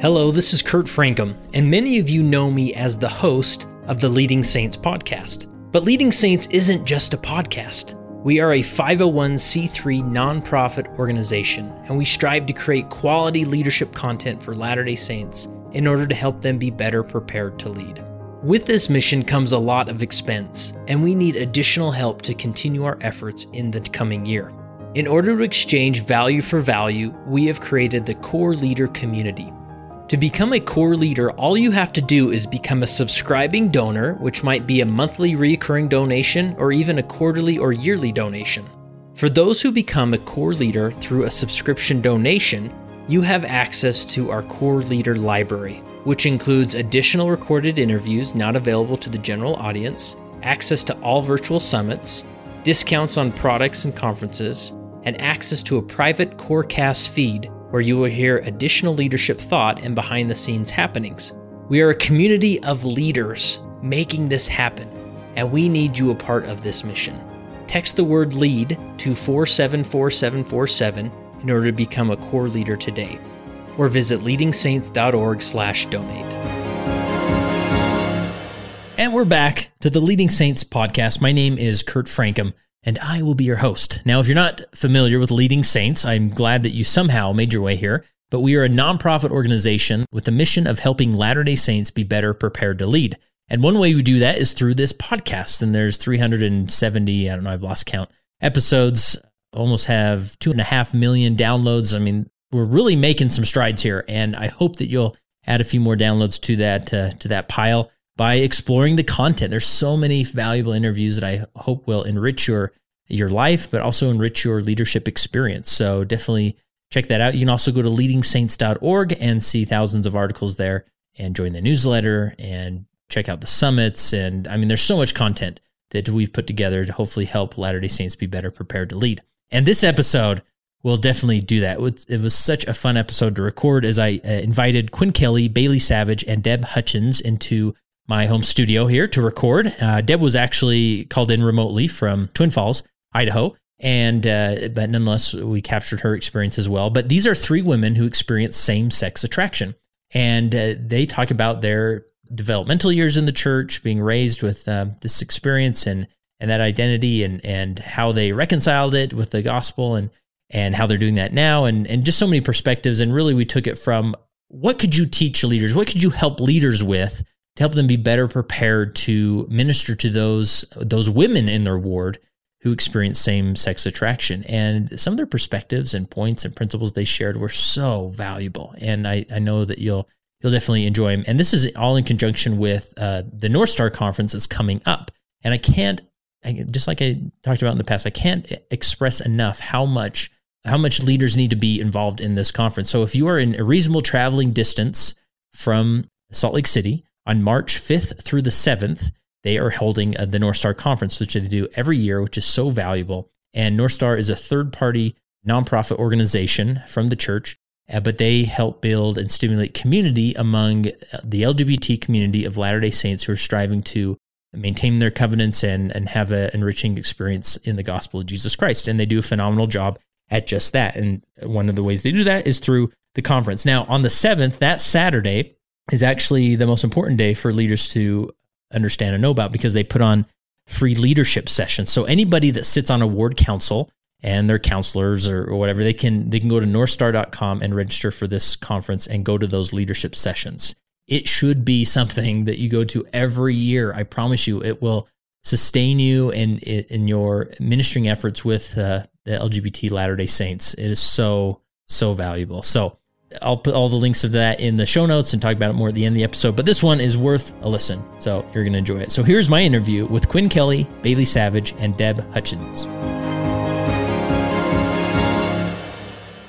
Hello, this is Kurt Francom, and many of you know me as the host of the Leading Saints podcast. But Leading Saints isn't just a podcast. We are a 501c3 nonprofit organization, and we strive to create quality leadership content for Latter day Saints in order to help them be better prepared to lead. With this mission comes a lot of expense, and we need additional help to continue our efforts in the coming year. In order to exchange value for value, we have created the Core Leader Community to become a core leader, all you have to do is become a subscribing donor, which might be a monthly recurring donation or even a quarterly or yearly donation. For those who become a core leader through a subscription donation, you have access to our core leader library, which includes additional recorded interviews not available to the general audience, access to all virtual summits, discounts on products and conferences, and access to a private Corecast feed where you will hear additional leadership thought and behind the scenes happenings. We are a community of leaders making this happen, and we need you a part of this mission. Text the word LEAD to 474747 in order to become a core leader today, or visit leadingsaints.org/donate. And we're back to the Leading Saints podcast. My name is Kurt Francom and I will be your host. Now, if you're not familiar with Leading Saints, I'm glad that you somehow made your way here. But we are a nonprofit organization with the mission of helping Latter day Saints be better prepared to lead. And one way we do that is through this podcast. And there's 370, I don't know, I've lost count, episodes, almost have two and a half million downloads. I mean, we're really making some strides here. And I hope that you'll add a few more downloads to that, uh, to that pile by exploring the content. There's so many valuable interviews that I hope will enrich your your life, but also enrich your leadership experience. So definitely check that out. You can also go to leadingsaints.org and see thousands of articles there and join the newsletter and check out the summits. And I mean, there's so much content that we've put together to hopefully help Latter day Saints be better prepared to lead. And this episode will definitely do that. It was such a fun episode to record as I uh, invited Quinn Kelly, Bailey Savage, and Deb Hutchins into my home studio here to record. Uh, Deb was actually called in remotely from Twin Falls, Idaho, and uh, but nonetheless, we captured her experience as well. But these are three women who experience same-sex attraction, and uh, they talk about their developmental years in the church, being raised with uh, this experience and and that identity, and and how they reconciled it with the gospel, and and how they're doing that now, and and just so many perspectives. And really, we took it from what could you teach leaders, what could you help leaders with to help them be better prepared to minister to those those women in their ward who experience same sex attraction. And some of their perspectives and points and principles they shared were so valuable. And I, I know that you'll you'll definitely enjoy them. And this is all in conjunction with uh, the North Star conference that's coming up. And I can't, I, just like I talked about in the past, I can't express enough how much how much leaders need to be involved in this conference. So if you are in a reasonable traveling distance from Salt Lake City, on March 5th through the 7th, they are holding uh, the North Star Conference, which they do every year, which is so valuable. And North Star is a third party nonprofit organization from the church, uh, but they help build and stimulate community among uh, the LGBT community of Latter day Saints who are striving to maintain their covenants and, and have an enriching experience in the gospel of Jesus Christ. And they do a phenomenal job at just that. And one of the ways they do that is through the conference. Now, on the 7th, that Saturday, is actually the most important day for leaders to understand and know about because they put on free leadership sessions. So anybody that sits on a ward council and their counselors or, or whatever, they can they can go to northstar.com and register for this conference and go to those leadership sessions. It should be something that you go to every year. I promise you, it will sustain you in in your ministering efforts with uh, the LGBT Latter Day Saints. It is so so valuable. So I'll put all the links of that in the show notes and talk about it more at the end of the episode. But this one is worth a listen, so you're going to enjoy it. So here's my interview with Quinn Kelly, Bailey Savage, and Deb Hutchins.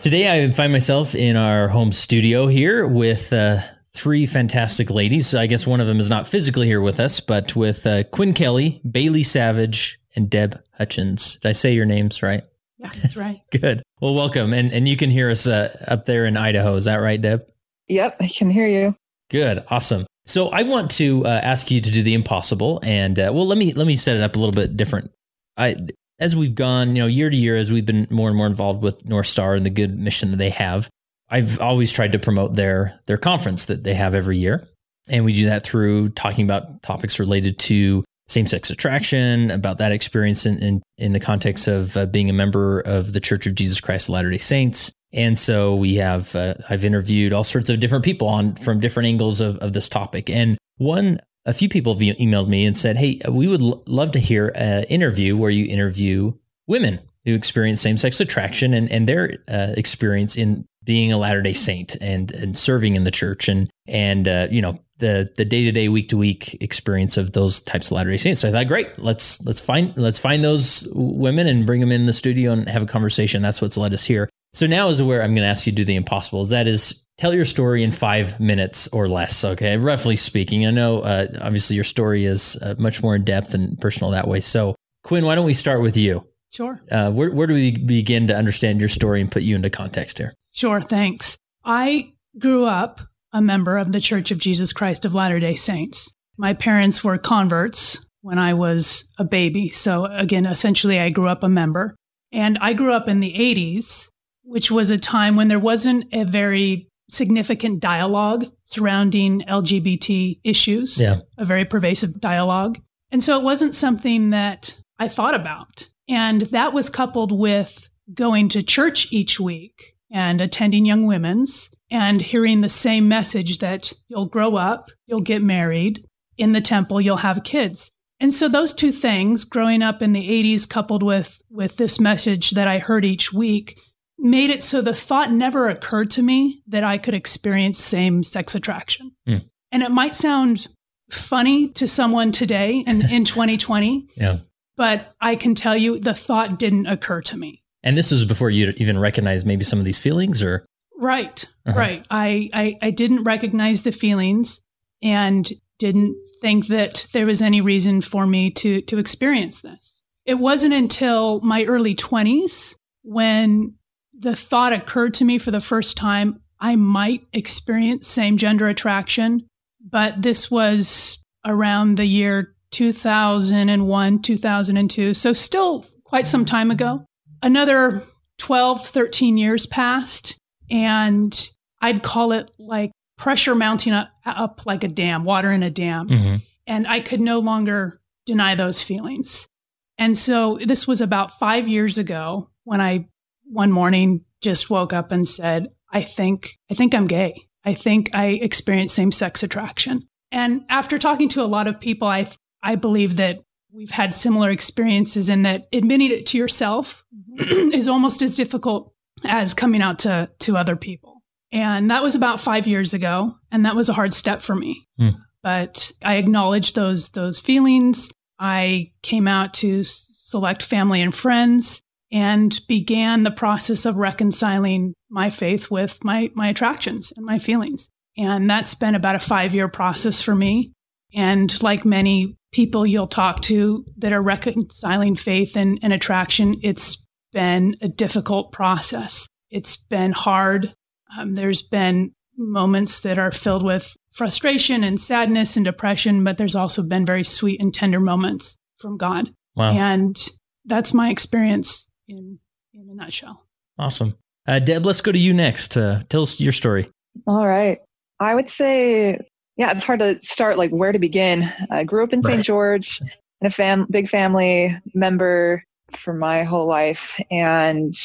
Today, I find myself in our home studio here with uh, three fantastic ladies. I guess one of them is not physically here with us, but with uh, Quinn Kelly, Bailey Savage, and Deb Hutchins. Did I say your names right? Yeah, that's right. Good. Well, welcome, and and you can hear us uh, up there in Idaho. Is that right, Deb? Yep, I can hear you. Good. Awesome. So I want to uh, ask you to do the impossible, and uh, well, let me let me set it up a little bit different. I as we've gone, you know, year to year, as we've been more and more involved with North Star and the good mission that they have, I've always tried to promote their their conference that they have every year, and we do that through talking about topics related to same sex attraction, about that experience in, in, in the context of uh, being a member of the Church of Jesus Christ of Latter day Saints. And so we have, uh, I've interviewed all sorts of different people on from different angles of, of this topic. And one, a few people have emailed me and said, Hey, we would l- love to hear an interview where you interview women who experience same sex attraction and, and their uh, experience in being a Latter day Saint and, and serving in the church and, and, uh, you know, the the day to day, week to week experience of those types of Latter Day Saints. So I thought, great, let's let's find let's find those women and bring them in the studio and have a conversation. That's what's led us here. So now is where I'm going to ask you to do the impossible. That is, tell your story in five minutes or less. Okay, roughly speaking. I know, uh, obviously, your story is uh, much more in depth and personal that way. So, Quinn, why don't we start with you? Sure. Uh, where where do we begin to understand your story and put you into context here? Sure. Thanks. I grew up a member of the Church of Jesus Christ of Latter day Saints. My parents were converts when I was a baby. So, again, essentially, I grew up a member. And I grew up in the 80s, which was a time when there wasn't a very significant dialogue surrounding LGBT issues, yeah. a very pervasive dialogue. And so it wasn't something that I thought about. And that was coupled with going to church each week and attending Young Women's and hearing the same message that you'll grow up, you'll get married, in the temple, you'll have kids. And so those two things, growing up in the 80s coupled with with this message that I heard each week, made it so the thought never occurred to me that I could experience same sex attraction. Mm. And it might sound funny to someone today and in 2020. Yeah. But I can tell you the thought didn't occur to me. And this was before you even recognized maybe some of these feelings or Right, uh-huh. right. I, I I didn't recognize the feelings and didn't think that there was any reason for me to to experience this. It wasn't until my early 20s when the thought occurred to me for the first time I might experience same gender attraction, but this was around the year 2001, 2002, so still quite some time ago. Another 12, 13 years passed and I'd call it like pressure mounting up, up like a dam, water in a dam. Mm-hmm. And I could no longer deny those feelings. And so this was about five years ago when I one morning just woke up and said, I think, I think I'm gay. I think I experience same sex attraction. And after talking to a lot of people, I, I believe that we've had similar experiences in that admitting it to yourself mm-hmm. is almost as difficult as coming out to to other people. And that was about 5 years ago and that was a hard step for me. Mm. But I acknowledged those those feelings. I came out to select family and friends and began the process of reconciling my faith with my my attractions and my feelings. And that's been about a 5-year process for me. And like many people you'll talk to that are reconciling faith and, and attraction, it's been a difficult process. It's been hard. Um, there's been moments that are filled with frustration and sadness and depression, but there's also been very sweet and tender moments from God. Wow. And that's my experience in, in a nutshell. Awesome. Uh, Deb, let's go to you next. Uh, tell us your story. All right. I would say, yeah, it's hard to start like where to begin. I grew up in St. Right. George in a fam- big family member for my whole life. And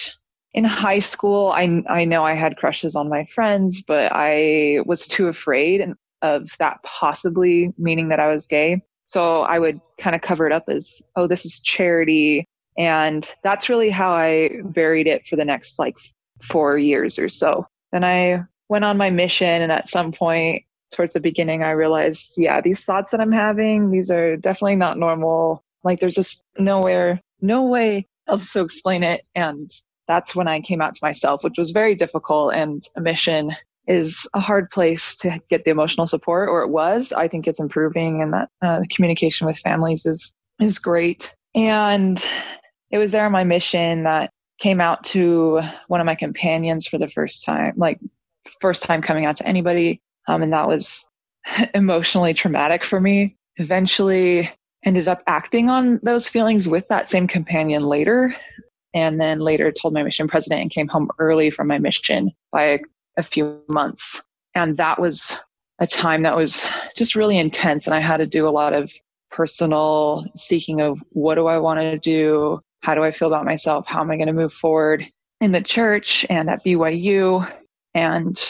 in high school, I, I know I had crushes on my friends, but I was too afraid of that possibly meaning that I was gay. So I would kind of cover it up as, oh, this is charity. And that's really how I buried it for the next like four years or so. Then I went on my mission. And at some point, towards the beginning, I realized, yeah, these thoughts that I'm having, these are definitely not normal. Like there's just nowhere no way else to explain it. And that's when I came out to myself, which was very difficult. And a mission is a hard place to get the emotional support, or it was. I think it's improving, and that uh, communication with families is is great. And it was there my mission that came out to one of my companions for the first time, like first time coming out to anybody, um, and that was emotionally traumatic for me. Eventually, ended up acting on those feelings with that same companion later. And then later told my mission president and came home early from my mission by a few months. And that was a time that was just really intense. And I had to do a lot of personal seeking of what do I want to do? How do I feel about myself? How am I going to move forward in the church and at BYU? And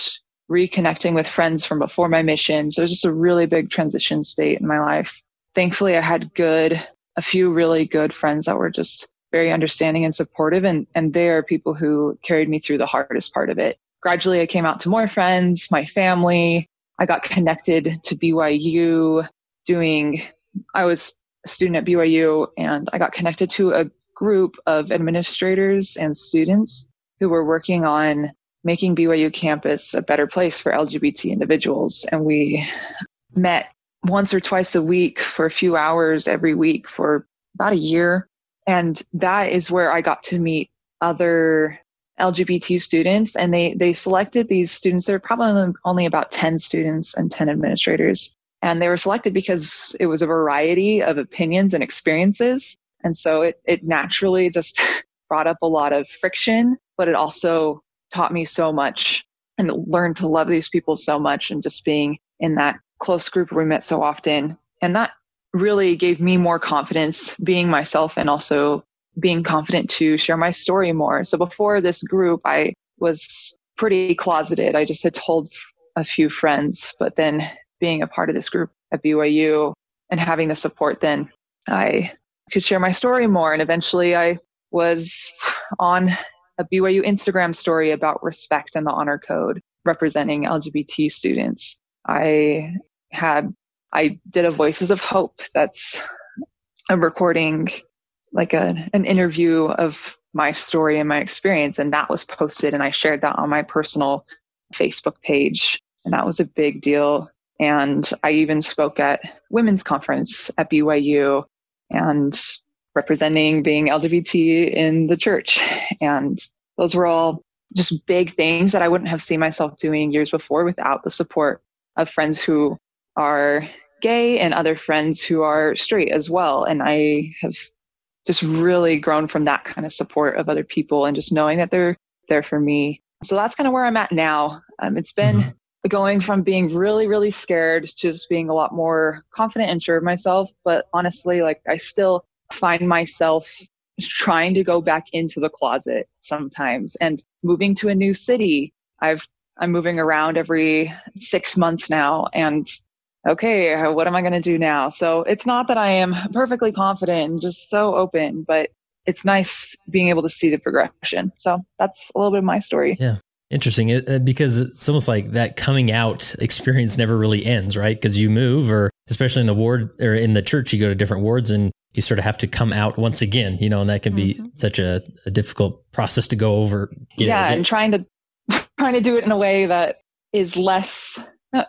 reconnecting with friends from before my mission. So it was just a really big transition state in my life. Thankfully, I had good, a few really good friends that were just very understanding and supportive. And, and they are people who carried me through the hardest part of it. Gradually, I came out to more friends, my family. I got connected to BYU doing, I was a student at BYU and I got connected to a group of administrators and students who were working on making BYU campus a better place for LGBT individuals. And we met once or twice a week for a few hours every week for about a year. And that is where I got to meet other LGBT students. And they, they selected these students. There were probably only about 10 students and 10 administrators. And they were selected because it was a variety of opinions and experiences. And so it, it naturally just brought up a lot of friction, but it also taught me so much and learned to love these people so much and just being in that close group we met so often. And that really gave me more confidence being myself and also being confident to share my story more. So before this group, I was pretty closeted. I just had told a few friends, but then being a part of this group at BYU and having the support, then I could share my story more. And eventually I was on a BYU Instagram story about respect and the honor code representing LGBT students. I had, I did a Voices of Hope. That's a recording, like a, an interview of my story and my experience. And that was posted and I shared that on my personal Facebook page. And that was a big deal. And I even spoke at women's conference at BYU and representing being LGBT in the church. And those were all just big things that I wouldn't have seen myself doing years before without the support of friends who are gay and other friends who are straight as well. And I have just really grown from that kind of support of other people and just knowing that they're there for me. So that's kind of where I'm at now. Um, it's been mm-hmm. going from being really, really scared to just being a lot more confident and sure of myself. But honestly, like I still find myself trying to go back into the closet sometimes and moving to a new city. I've, I'm moving around every six months now and okay, what am I going to do now? So it's not that I am perfectly confident and just so open, but it's nice being able to see the progression. So that's a little bit of my story. Yeah. Interesting it, uh, because it's almost like that coming out experience never really ends, right? Because you move, or especially in the ward or in the church, you go to different wards and you sort of have to come out once again, you know, and that can be mm-hmm. such a, a, difficult process to go over. Yeah, know, and trying to trying to do it in a way that is less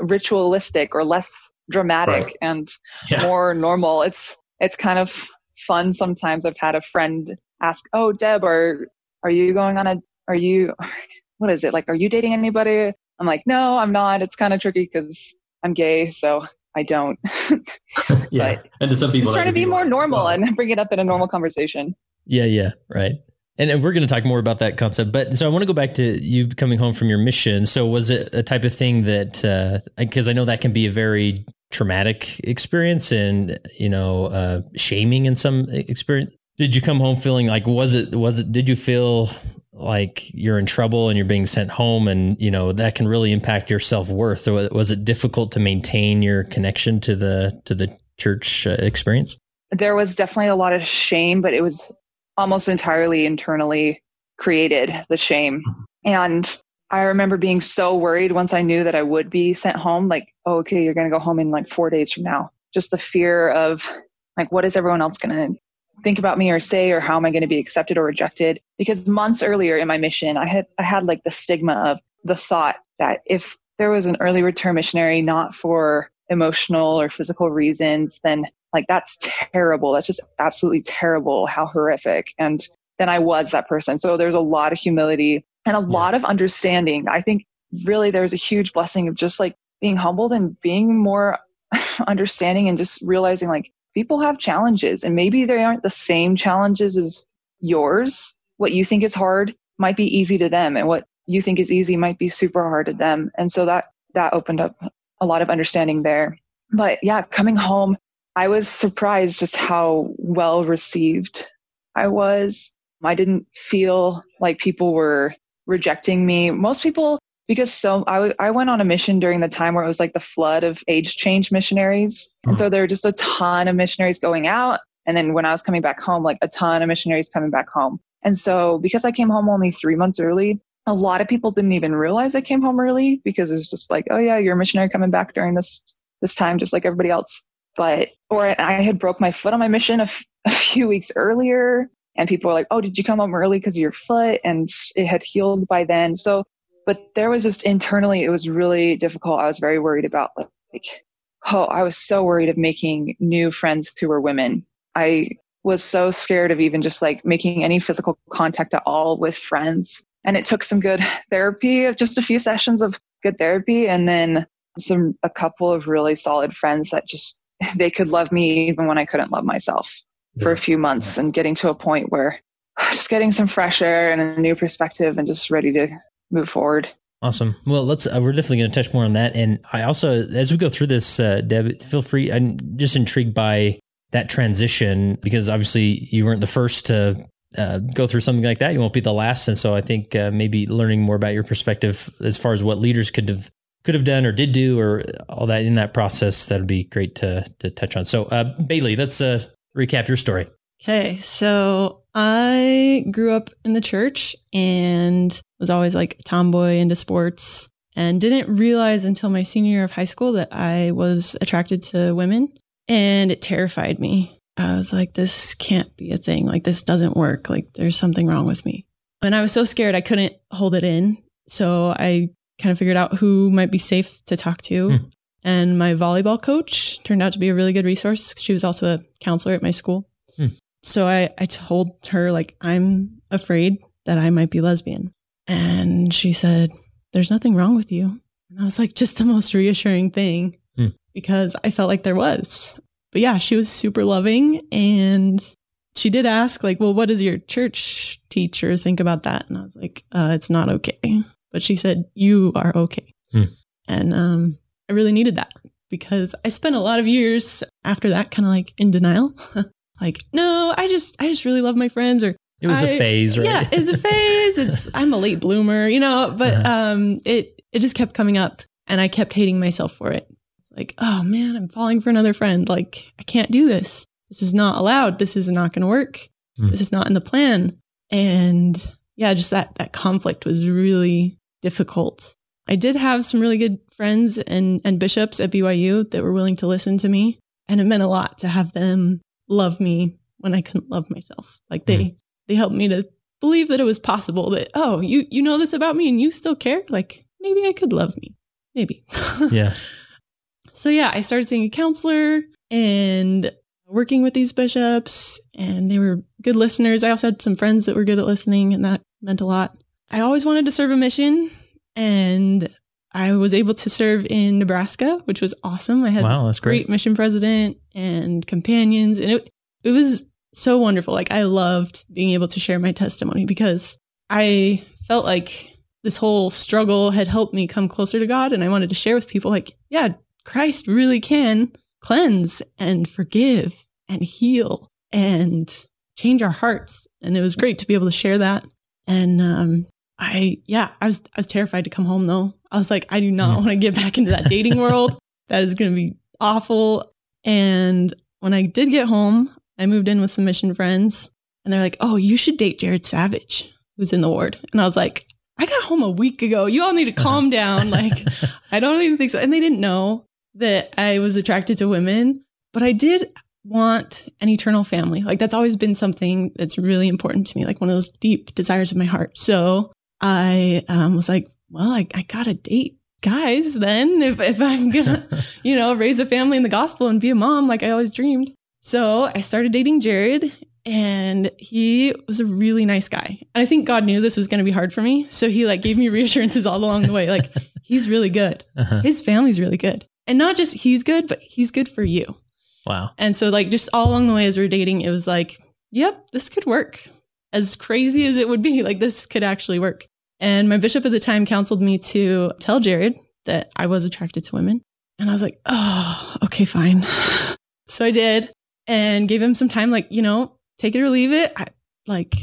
ritualistic or less dramatic right. and yeah. more normal. It's it's kind of fun sometimes. I've had a friend ask, "Oh, Deb, are are you going on a are you what is it like? Are you dating anybody?" I'm like, "No, I'm not." It's kind of tricky because I'm gay, so I don't. yeah, and to some people, just trying to be, be more like, normal well, and bring it up in a normal conversation. Yeah, yeah, right. And, and we're going to talk more about that concept, but so I want to go back to you coming home from your mission. So was it a type of thing that because uh, I know that can be a very traumatic experience and you know uh, shaming in some experience. Did you come home feeling like was it was it? Did you feel like you're in trouble and you're being sent home and you know that can really impact your self-worth. Or was it difficult to maintain your connection to the to the church uh, experience? There was definitely a lot of shame but it was almost entirely internally created the shame. And i remember being so worried once i knew that i would be sent home like oh, okay you're going to go home in like 4 days from now. Just the fear of like what is everyone else going to think about me or say or how am I going to be accepted or rejected? Because months earlier in my mission, I had I had like the stigma of the thought that if there was an early return missionary not for emotional or physical reasons, then like that's terrible. That's just absolutely terrible. How horrific. And then I was that person. So there's a lot of humility and a lot of understanding. I think really there's a huge blessing of just like being humbled and being more understanding and just realizing like people have challenges and maybe they aren't the same challenges as yours. What you think is hard might be easy to them. And what you think is easy might be super hard to them. And so that, that opened up a lot of understanding there. But yeah, coming home, I was surprised just how well received I was. I didn't feel like people were rejecting me. Most people, because so I, w- I went on a mission during the time where it was like the flood of age change missionaries. And mm-hmm. so there were just a ton of missionaries going out. And then when I was coming back home, like a ton of missionaries coming back home. And so because I came home only three months early, a lot of people didn't even realize I came home early because it's just like, oh yeah, you're a missionary coming back during this this time, just like everybody else. But or I had broke my foot on my mission a, f- a few weeks earlier, and people were like, oh, did you come home early because of your foot? And it had healed by then. So, but there was just internally, it was really difficult. I was very worried about like, oh, I was so worried of making new friends who were women. I was so scared of even just like making any physical contact at all with friends. And it took some good therapy, of just a few sessions of good therapy, and then some a couple of really solid friends that just they could love me even when I couldn't love myself yeah. for a few months and getting to a point where just getting some fresh air and a new perspective and just ready to move forward. Awesome. Well, let's. Uh, we're definitely going to touch more on that. And I also, as we go through this, uh, Deb, feel free. I'm just intrigued by that transition because obviously you weren't the first to uh, go through something like that. You won't be the last. And so I think uh, maybe learning more about your perspective as far as what leaders could have could have done or did do or all that in that process, that'd be great to to touch on. So, uh, Bailey, let's uh, recap your story. Okay, so I grew up in the church and was always like a tomboy into sports and didn't realize until my senior year of high school that I was attracted to women and it terrified me. I was like, this can't be a thing. Like, this doesn't work. Like, there's something wrong with me. And I was so scared I couldn't hold it in. So I kind of figured out who might be safe to talk to. Mm. And my volleyball coach turned out to be a really good resource. She was also a counselor at my school. Hmm. So I, I told her, like, I'm afraid that I might be lesbian. And she said, There's nothing wrong with you. And I was like, just the most reassuring thing hmm. because I felt like there was. But yeah, she was super loving. And she did ask, like, well, what does your church teacher think about that? And I was like, uh, it's not okay. But she said, you are okay. Hmm. And um, I really needed that because I spent a lot of years after that kind of like in denial. like, no, I just I just really love my friends or it was I, a phase, right? Yeah, it's a phase. It's I'm a late bloomer, you know, but uh-huh. um it it just kept coming up and I kept hating myself for it. It's like, oh man, I'm falling for another friend. Like, I can't do this. This is not allowed. This is not gonna work. Mm. This is not in the plan. And yeah, just that that conflict was really difficult. I did have some really good friends and, and bishops at BYU that were willing to listen to me. And it meant a lot to have them love me when I couldn't love myself. Like they, mm. they helped me to believe that it was possible that, oh, you, you know this about me and you still care. Like maybe I could love me. Maybe. yeah. So yeah, I started seeing a counselor and working with these bishops and they were good listeners. I also had some friends that were good at listening and that meant a lot. I always wanted to serve a mission and I was able to serve in Nebraska, which was awesome. I had wow, that's great. great mission president and companions, and it it was so wonderful. Like I loved being able to share my testimony because I felt like this whole struggle had helped me come closer to God, and I wanted to share with people like, yeah, Christ really can cleanse and forgive and heal and change our hearts, and it was great to be able to share that. And um, I yeah, I was I was terrified to come home though. I was like, I do not mm. want to get back into that dating world. That is going to be awful. And when I did get home, I moved in with some mission friends, and they're like, "Oh, you should date Jared Savage, who's in the ward." And I was like, "I got home a week ago. You all need to calm down. Like, I don't even think so." And they didn't know that I was attracted to women, but I did want an eternal family. Like that's always been something that's really important to me, like one of those deep desires of my heart. So I um, was like, well, I, I got to date guys then if, if I'm gonna, you know, raise a family in the gospel and be a mom like I always dreamed. So I started dating Jared and he was a really nice guy. And I think God knew this was going to be hard for me. So he like gave me reassurances all along the way. Like he's really good. Uh-huh. His family's really good. And not just he's good, but he's good for you. Wow. And so like just all along the way as we are dating, it was like, yep, this could work as crazy as it would be, like this could actually work. And my bishop at the time counseled me to tell Jared that I was attracted to women. And I was like, oh, okay, fine. so I did and gave him some time, like, you know, take it or leave it. I, like,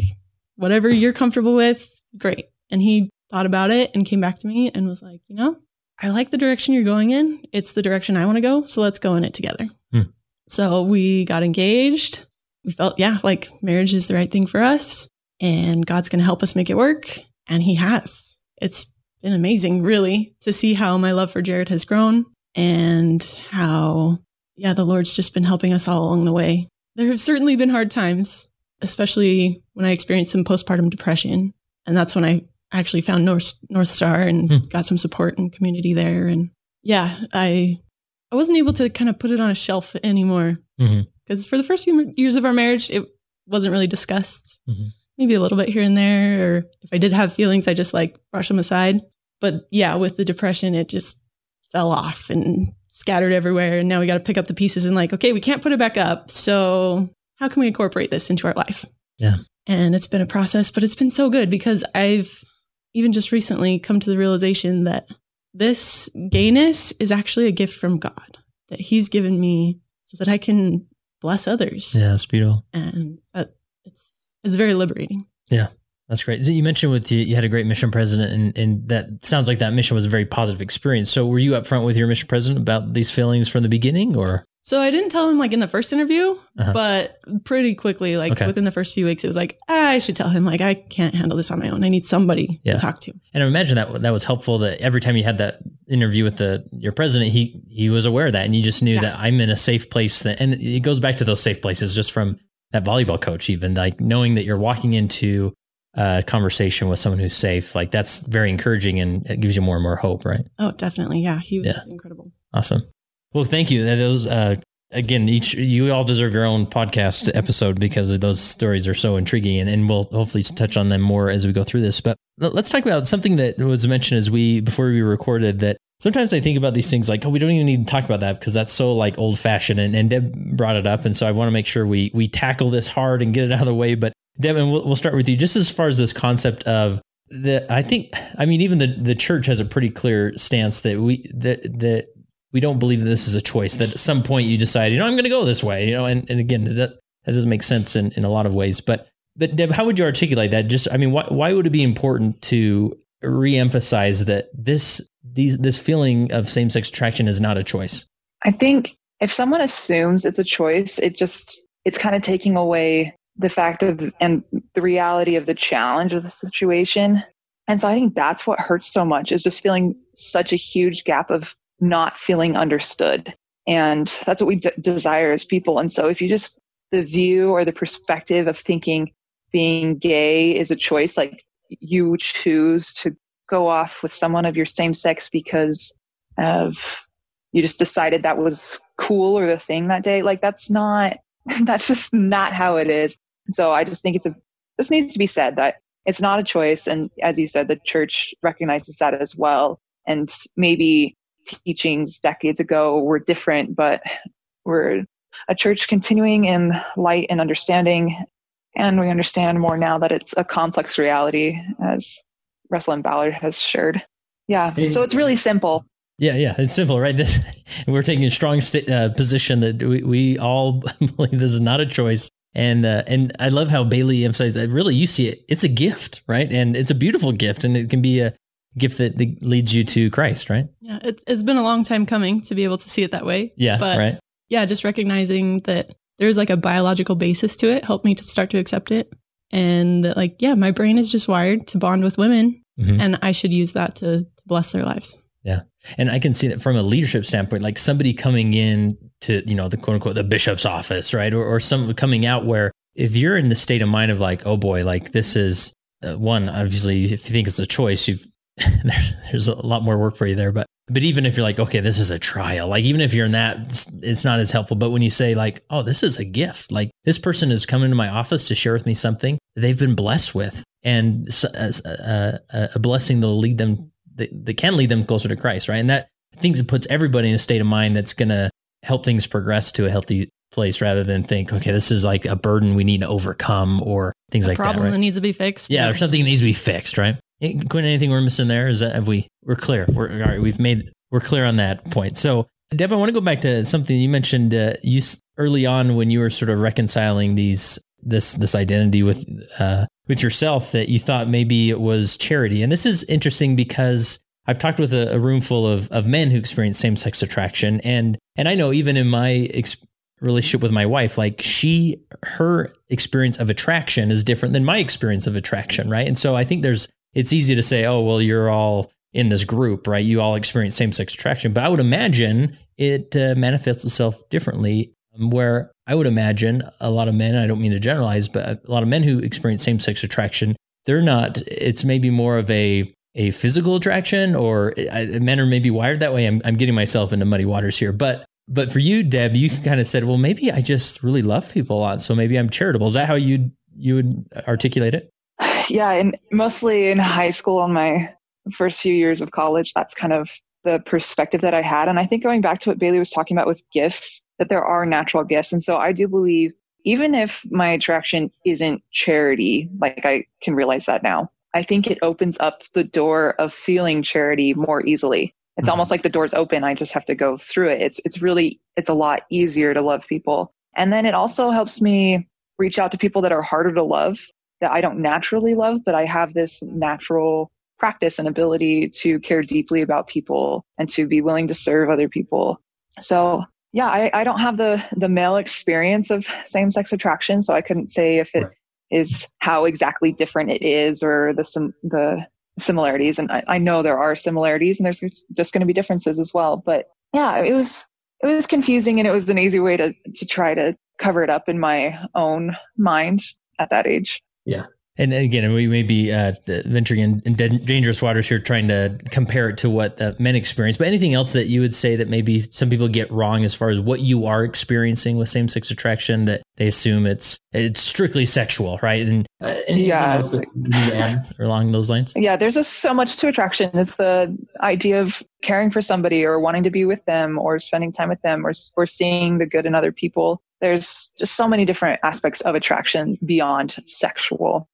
whatever you're comfortable with, great. And he thought about it and came back to me and was like, you know, I like the direction you're going in. It's the direction I want to go. So let's go in it together. Hmm. So we got engaged. We felt, yeah, like marriage is the right thing for us and God's going to help us make it work. And He has. It's been amazing, really, to see how my love for Jared has grown and how, yeah, the Lord's just been helping us all along the way. There have certainly been hard times, especially when I experienced some postpartum depression. And that's when I actually found North, North Star and hmm. got some support and community there. And yeah, I, I wasn't able to kind of put it on a shelf anymore because for the first few years of our marriage, it wasn't really discussed. Mm-hmm. Maybe a little bit here and there. Or if I did have feelings, I just like brush them aside. But yeah, with the depression, it just fell off and scattered everywhere. And now we got to pick up the pieces and like, okay, we can't put it back up. So how can we incorporate this into our life? Yeah. And it's been a process, but it's been so good because I've even just recently come to the realization that this gayness is actually a gift from God that He's given me so that I can bless others. Yeah, it's beautiful. And it's it's very liberating. Yeah. That's great. You mentioned with you, you had a great mission president, and, and that sounds like that mission was a very positive experience. So, were you upfront with your mission president about these feelings from the beginning, or? So I didn't tell him like in the first interview, uh-huh. but pretty quickly, like okay. within the first few weeks, it was like ah, I should tell him like I can't handle this on my own. I need somebody yeah. to talk to. And I imagine that that was helpful. That every time you had that interview with the your president, he he was aware of that, and you just knew yeah. that I'm in a safe place. That, and it goes back to those safe places, just from that volleyball coach, even like knowing that you're walking into a conversation with someone who's safe, like that's very encouraging and it gives you more and more hope, right? Oh, definitely. Yeah. He was yeah. incredible. Awesome. Well, thank you. Those, uh, again, each, you all deserve your own podcast episode because those stories are so intriguing and, and we'll hopefully touch on them more as we go through this. But let's talk about something that was mentioned as we, before we recorded that sometimes I think about these things like, oh, we don't even need to talk about that because that's so like old fashioned. And, and Deb brought it up. And so I want to make sure we, we tackle this hard and get it out of the way. But Devin, we'll, we'll start with you. Just as far as this concept of the, I think, I mean, even the the church has a pretty clear stance that we that that we don't believe that this is a choice. That at some point you decide, you know, I'm going to go this way. You know, and and again, that, that doesn't make sense in in a lot of ways. But but Deb, how would you articulate that? Just, I mean, why why would it be important to reemphasize that this these this feeling of same sex attraction is not a choice? I think if someone assumes it's a choice, it just it's kind of taking away the fact of and the reality of the challenge of the situation. And so I think that's what hurts so much is just feeling such a huge gap of not feeling understood. And that's what we d- desire as people. And so if you just, the view or the perspective of thinking being gay is a choice, like you choose to go off with someone of your same sex because of you just decided that was cool or the thing that day, like that's not, that's just not how it is. So I just think it's a this needs to be said that it's not a choice, and as you said, the church recognizes that as well. And maybe teachings decades ago were different, but we're a church continuing in light and understanding, and we understand more now that it's a complex reality, as Russell M. Ballard has shared. Yeah, so it's really simple. Yeah, yeah, it's simple, right? This we're taking a strong st- uh, position that we, we all believe this is not a choice. And uh, and I love how Bailey emphasized that. Really, you see it; it's a gift, right? And it's a beautiful gift, and it can be a gift that leads you to Christ, right? Yeah, it, it's been a long time coming to be able to see it that way. Yeah, but right. Yeah, just recognizing that there's like a biological basis to it helped me to start to accept it, and that like yeah, my brain is just wired to bond with women, mm-hmm. and I should use that to, to bless their lives. Yeah. And I can see that from a leadership standpoint, like somebody coming in to, you know, the quote unquote, the bishop's office, right? Or, or some coming out where if you're in the state of mind of like, oh boy, like this is uh, one, obviously, if you think it's a choice, you've, there's a lot more work for you there. But, but even if you're like, okay, this is a trial, like even if you're in that, it's not as helpful. But when you say like, oh, this is a gift, like this person has come into my office to share with me something they've been blessed with and a, a, uh, uh, uh, a blessing that'll lead them that, that can lead them closer to Christ, right? And that I think it puts everybody in a state of mind that's going to help things progress to a healthy place rather than think, okay, this is like a burden we need to overcome or things a like that. Problem that needs to be fixed. Yeah, or something that needs to be fixed, right? Quinn, anything we're missing there? Is that have we we're clear? We're all right. We've made we're clear on that point. So, Deb, I want to go back to something you mentioned. Uh, you early on when you were sort of reconciling these this this identity with uh, with yourself that you thought maybe it was charity, and this is interesting because I've talked with a, a room full of of men who experience same sex attraction, and and I know even in my ex- relationship with my wife, like she her experience of attraction is different than my experience of attraction, right? And so I think there's it's easy to say, oh well, you're all in this group, right? You all experience same sex attraction, but I would imagine it uh, manifests itself differently. Um, where I would imagine a lot of men, I don't mean to generalize, but a lot of men who experience same sex attraction, they're not. It's maybe more of a a physical attraction, or uh, men are maybe wired that way. I'm I'm getting myself into muddy waters here, but but for you, Deb, you kind of said, well, maybe I just really love people a lot, so maybe I'm charitable. Is that how you you would articulate it? Yeah, and mostly in high school and my first few years of college, that's kind of the perspective that I had. And I think going back to what Bailey was talking about with gifts, that there are natural gifts. And so I do believe even if my attraction isn't charity, like I can realize that now, I think it opens up the door of feeling charity more easily. It's mm-hmm. almost like the door's open. I just have to go through it. It's it's really it's a lot easier to love people. And then it also helps me reach out to people that are harder to love that I don't naturally love, but I have this natural practice and ability to care deeply about people and to be willing to serve other people. So yeah, I, I don't have the the male experience of same sex attraction, so I couldn't say if it right. is how exactly different it is or the sim- the similarities. And I, I know there are similarities, and there's just going to be differences as well. But yeah, it was it was confusing, and it was an easy way to to try to cover it up in my own mind at that age. Yeah, and again, we may be uh, venturing in, in, dangerous waters here, trying to compare it to what the men experience. But anything else that you would say that maybe some people get wrong as far as what you are experiencing with same sex attraction? That they assume it's it's strictly sexual, right? And uh, yeah, along those lines. Yeah, there's just so much to attraction. It's the idea of caring for somebody or wanting to be with them or spending time with them or or seeing the good in other people. There's just so many different aspects of attraction beyond sexual.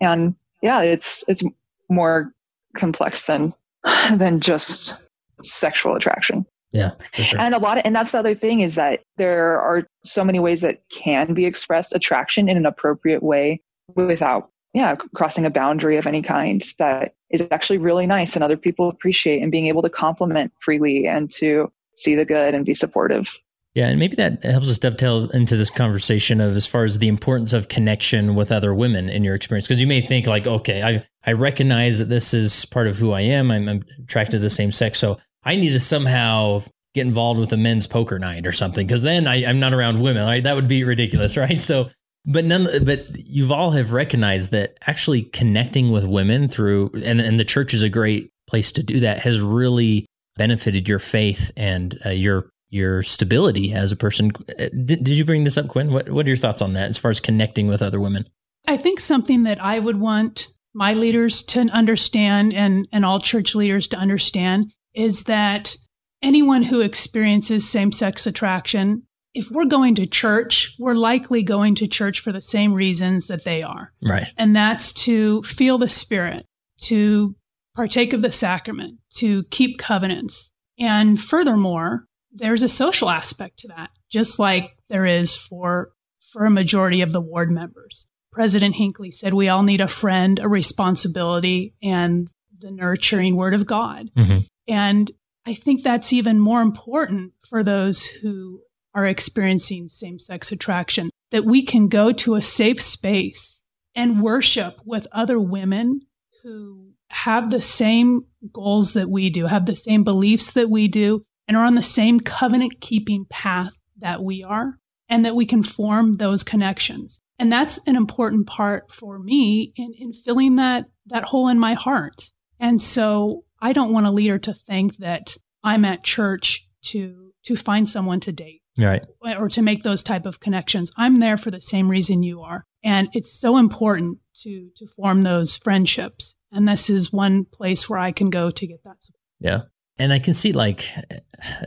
And yeah it's it's more complex than than just sexual attraction. Yeah sure. and a lot of and that's the other thing is that there are so many ways that can be expressed attraction in an appropriate way without yeah crossing a boundary of any kind that is actually really nice and other people appreciate and being able to compliment freely and to see the good and be supportive yeah, and maybe that helps us dovetail into this conversation of as far as the importance of connection with other women in your experience. Because you may think like, okay, I I recognize that this is part of who I am. I'm, I'm attracted to the same sex, so I need to somehow get involved with a men's poker night or something. Because then I, I'm not around women. Right? That would be ridiculous, right? So, but none. But you've all have recognized that actually connecting with women through and and the church is a great place to do that has really benefited your faith and uh, your your stability as a person. Uh, did, did you bring this up, Quinn? What, what are your thoughts on that as far as connecting with other women? I think something that I would want my leaders to understand and, and all church leaders to understand is that anyone who experiences same sex attraction, if we're going to church, we're likely going to church for the same reasons that they are. Right. And that's to feel the spirit, to partake of the sacrament, to keep covenants. And furthermore, there's a social aspect to that, just like there is for for a majority of the ward members. President Hinckley said we all need a friend, a responsibility, and the nurturing word of God. Mm-hmm. And I think that's even more important for those who are experiencing same sex attraction that we can go to a safe space and worship with other women who have the same goals that we do, have the same beliefs that we do, and are on the same covenant keeping path that we are, and that we can form those connections. And that's an important part for me in, in filling that, that hole in my heart. And so I don't want a leader to think that I'm at church to, to find someone to date. Right. Or to make those type of connections. I'm there for the same reason you are. And it's so important to, to form those friendships. And this is one place where I can go to get that support. Yeah and I can see like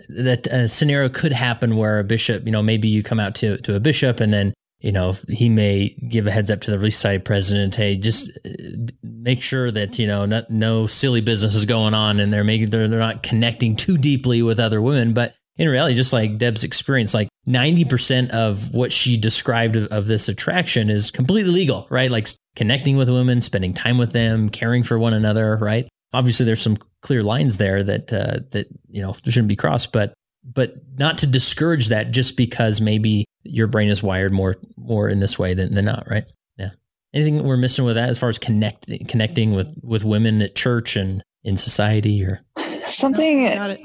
that a scenario could happen where a bishop, you know, maybe you come out to to a bishop and then you know he may give a heads up to the Relief president, hey, just uh, make sure that you know not, no silly business is going on and they're making they're, they're not connecting too deeply with other women. But in reality just like deb's experience like 90% of what she described of, of this attraction is completely legal right? Like connecting with women spending time with them caring for one another right obviously there's some clear lines there that uh, that you know shouldn't be crossed but but not to discourage that just because maybe your brain is wired more more in this way than, than not right? Yeah. anything we're missing with that as far as connecting connecting with with women at church and in society or? Something uh,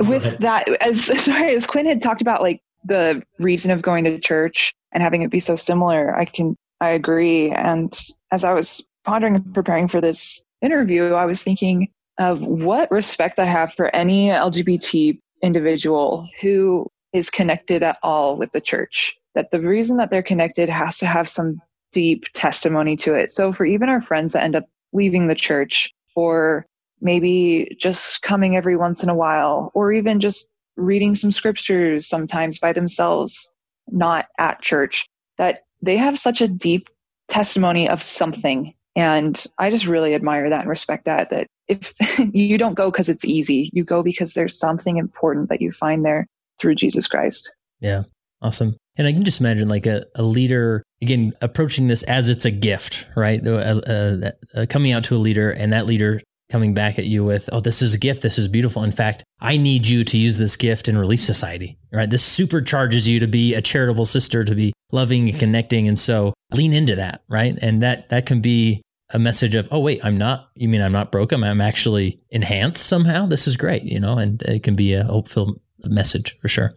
with that as sorry as quinn had talked about like the reason of going to church and having it be so similar i can i agree. And as i was pondering and preparing for this interview i was thinking of what respect i have for any lgbt individual who is connected at all with the church that the reason that they're connected has to have some deep testimony to it. So for even our friends that end up leaving the church or maybe just coming every once in a while or even just reading some scriptures sometimes by themselves, not at church, that they have such a deep testimony of something. And I just really admire that and respect that, that if you don't go because it's easy, you go because there's something important that you find there through Jesus Christ. Yeah. Awesome. And I can just imagine like a, a leader, again, approaching this as it's a gift, right? Uh, uh, coming out to a leader and that leader coming back at you with, oh, this is a gift. This is beautiful. In fact, I need you to use this gift in Relief Society, right? This supercharges you to be a charitable sister, to be loving and connecting. And so lean into that, right? And that, that can be a message of, oh, wait, I'm not, you mean I'm not broken? I'm actually enhanced somehow. This is great, you know, and it can be a hopeful message for sure.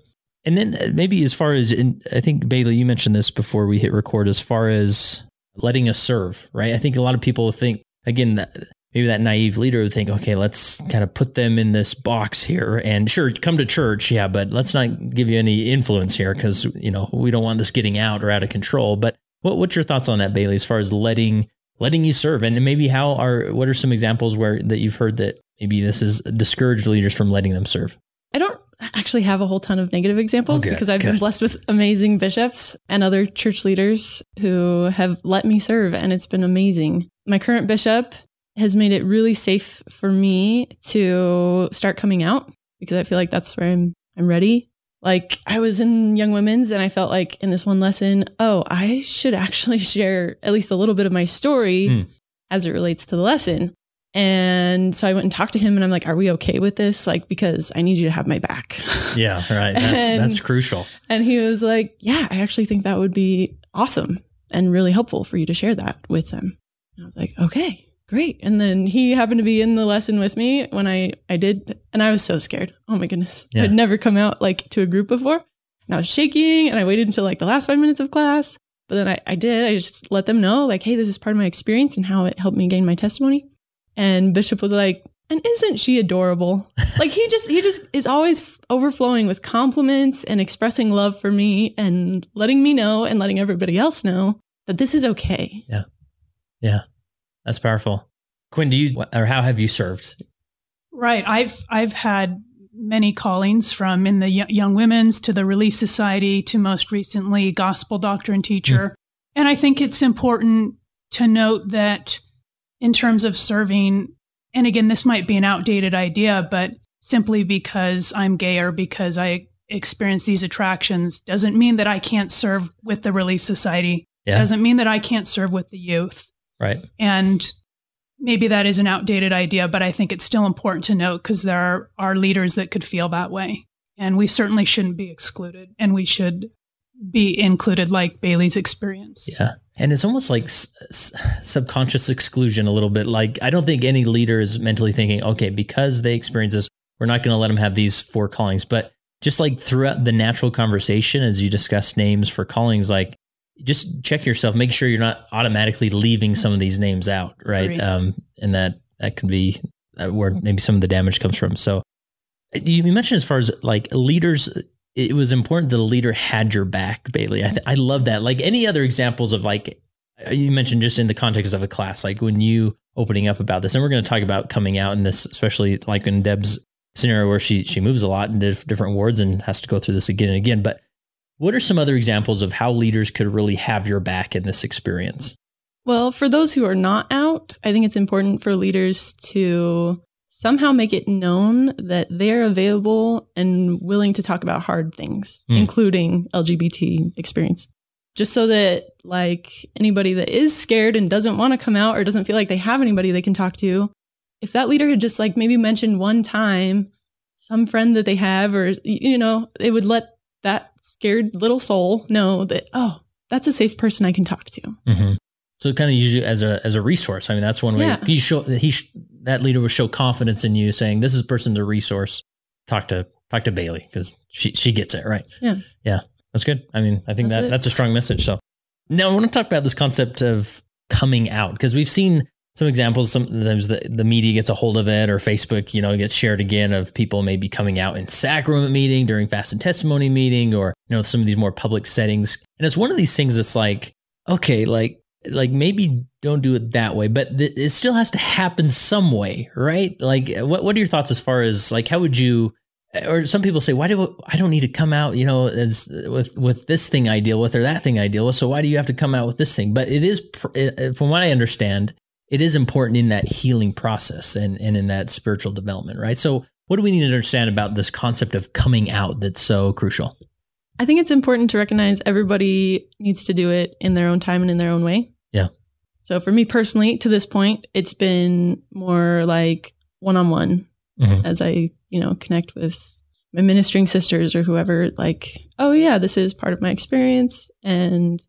And then uh, maybe as far as in, I think Bailey, you mentioned this before we hit record. As far as letting us serve, right? I think a lot of people think again that maybe that naive leader would think, okay, let's kind of put them in this box here, and sure, come to church, yeah, but let's not give you any influence here because you know we don't want this getting out or out of control. But what, what's your thoughts on that, Bailey? As far as letting letting you serve, and maybe how are what are some examples where that you've heard that maybe this is discouraged leaders from letting them serve? I don't actually have a whole ton of negative examples because I've been blessed with amazing bishops and other church leaders who have let me serve, and it's been amazing. My current bishop has made it really safe for me to start coming out because I feel like that's where I'm I'm ready. Like I was in Young Women's and I felt like in this one lesson, oh, I should actually share at least a little bit of my story mm. as it relates to the lesson. And so I went and talked to him and I'm like, are we okay with this? Like, because I need you to have my back. Yeah, right. That's, and, that's crucial. And he was like, yeah, I actually think that would be awesome and really helpful for you to share that with them. And I was like, okay, great. And then he happened to be in the lesson with me when I, I did. And I was so scared. Oh my goodness. Yeah. I'd never come out like to a group before. And I was shaking and I waited until like the last five minutes of class. But then I, I did. I just let them know, like, hey, this is part of my experience and how it helped me gain my testimony. And Bishop was like, and isn't she adorable? like he just he just is always overflowing with compliments and expressing love for me and letting me know and letting everybody else know that this is okay. Yeah. Yeah. That's powerful. Quinn, do you or how have you served? Right. I've I've had many callings from in the young women's to the relief society to most recently gospel doctrine teacher. Mm. And I think it's important to note that in terms of serving. And again, this might be an outdated idea, but simply because I'm gay or because I experience these attractions doesn't mean that I can't serve with the Relief Society. Yeah. Doesn't mean that I can't serve with the youth. Right. And maybe that is an outdated idea, but I think it's still important to note because there are, are leaders that could feel that way. And we certainly shouldn't be excluded and we should be included like Bailey's experience. Yeah. And it's almost like s- s- subconscious exclusion a little bit. Like, I don't think any leader is mentally thinking, okay, because they experience this, we're not going to let them have these four callings. But just like throughout the natural conversation, as you discuss names for callings, like just check yourself, make sure you're not automatically leaving some of these names out, right? Um, and that that can be uh, where maybe some of the damage comes from. So you mentioned as far as like leaders it was important that the leader had your back, Bailey. I, th- I love that. Like any other examples of like you mentioned just in the context of a class, like when you opening up about this, and we're going to talk about coming out in this, especially like in Deb's scenario where she she moves a lot in different wards and has to go through this again and again. But what are some other examples of how leaders could really have your back in this experience? Well, for those who are not out, I think it's important for leaders to somehow make it known that they're available and willing to talk about hard things, mm. including LGBT experience. Just so that like anybody that is scared and doesn't want to come out or doesn't feel like they have anybody they can talk to, if that leader had just like maybe mentioned one time some friend that they have or you know, they would let that scared little soul know that oh, that's a safe person I can talk to. Mm-hmm. So kind of use you as a as a resource. I mean, that's one way yeah. he show he that leader will show confidence in you, saying this is person's a resource. Talk to talk to Bailey because she she gets it right. Yeah, yeah, that's good. I mean, I think that's that it. that's a strong message. So now I want to talk about this concept of coming out because we've seen some examples. Sometimes the, the media gets a hold of it, or Facebook, you know, gets shared again of people maybe coming out in sacrament meeting during fast and testimony meeting, or you know, some of these more public settings. And it's one of these things that's like, okay, like like maybe don't do it that way, but th- it still has to happen some way, right? Like, what what are your thoughts as far as like how would you? Or some people say, why do I don't need to come out? You know, as with with this thing I deal with or that thing I deal with. So why do you have to come out with this thing? But it is, from what I understand, it is important in that healing process and and in that spiritual development, right? So what do we need to understand about this concept of coming out that's so crucial? I think it's important to recognize everybody needs to do it in their own time and in their own way. Yeah. So for me personally, to this point, it's been more like one on one as I, you know, connect with my ministering sisters or whoever, like, oh, yeah, this is part of my experience. And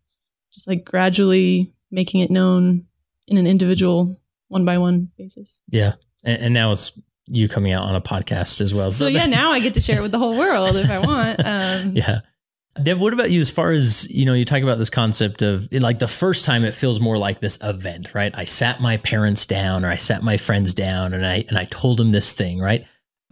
just like gradually making it known in an individual one by one basis. Yeah. And, and, now it's you coming out on a podcast as well. So, so yeah, now I get to share it with the whole world if I want. Um, yeah. Deb, what about you as far as, you know, you talk about this concept of like the first time it feels more like this event, right? I sat my parents down or I sat my friends down and I and I told them this thing, right?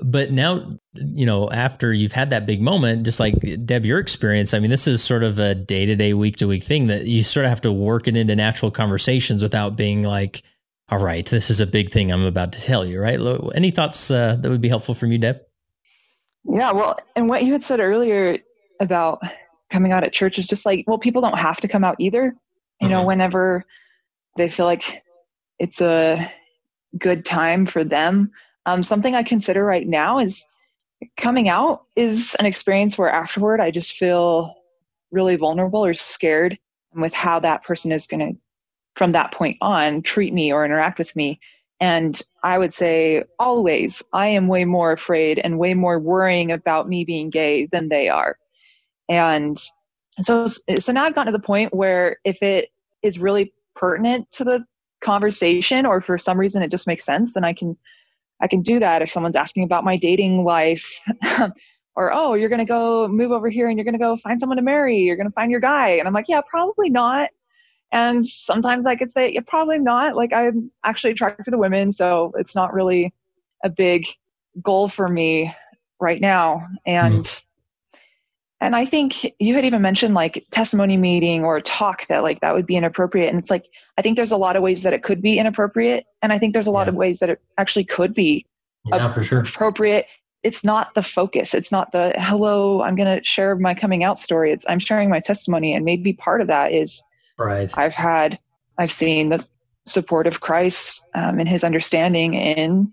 But now, you know, after you've had that big moment, just like Deb, your experience, I mean, this is sort of a day to day, week to week thing that you sort of have to work it into natural conversations without being like, all right, this is a big thing I'm about to tell you, right? Any thoughts uh, that would be helpful from you, Deb? Yeah, well, and what you had said earlier, about coming out at church is just like, well, people don't have to come out either. You know, mm-hmm. whenever they feel like it's a good time for them. Um, something I consider right now is coming out is an experience where afterward I just feel really vulnerable or scared with how that person is going to, from that point on, treat me or interact with me. And I would say always, I am way more afraid and way more worrying about me being gay than they are. And so, so now I've gotten to the point where if it is really pertinent to the conversation or for some reason it just makes sense, then I can, I can do that. If someone's asking about my dating life or, oh, you're going to go move over here and you're going to go find someone to marry, you're going to find your guy. And I'm like, yeah, probably not. And sometimes I could say, yeah, probably not. Like I'm actually attracted to women. So it's not really a big goal for me right now. And, mm and I think you had even mentioned like testimony meeting or talk that like that would be inappropriate. And it's like, I think there's a lot of ways that it could be inappropriate. And I think there's a lot yeah. of ways that it actually could be yeah, for sure. appropriate. It's not the focus. It's not the, hello, I'm going to share my coming out story. It's I'm sharing my testimony. And maybe part of that is right. I've had, I've seen the support of Christ um, and his understanding in,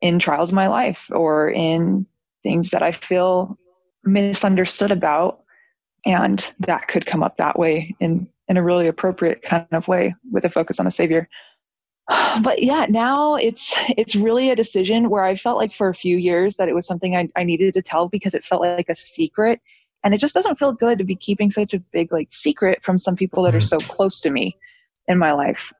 in trials of my life or in things that I feel misunderstood about and that could come up that way in in a really appropriate kind of way with a focus on the savior. But yeah now it's it's really a decision where i felt like for a few years that it was something I, I needed to tell because it felt like a secret. And it just doesn't feel good to be keeping such a big like secret from some people that are so mm-hmm. close to me in my life.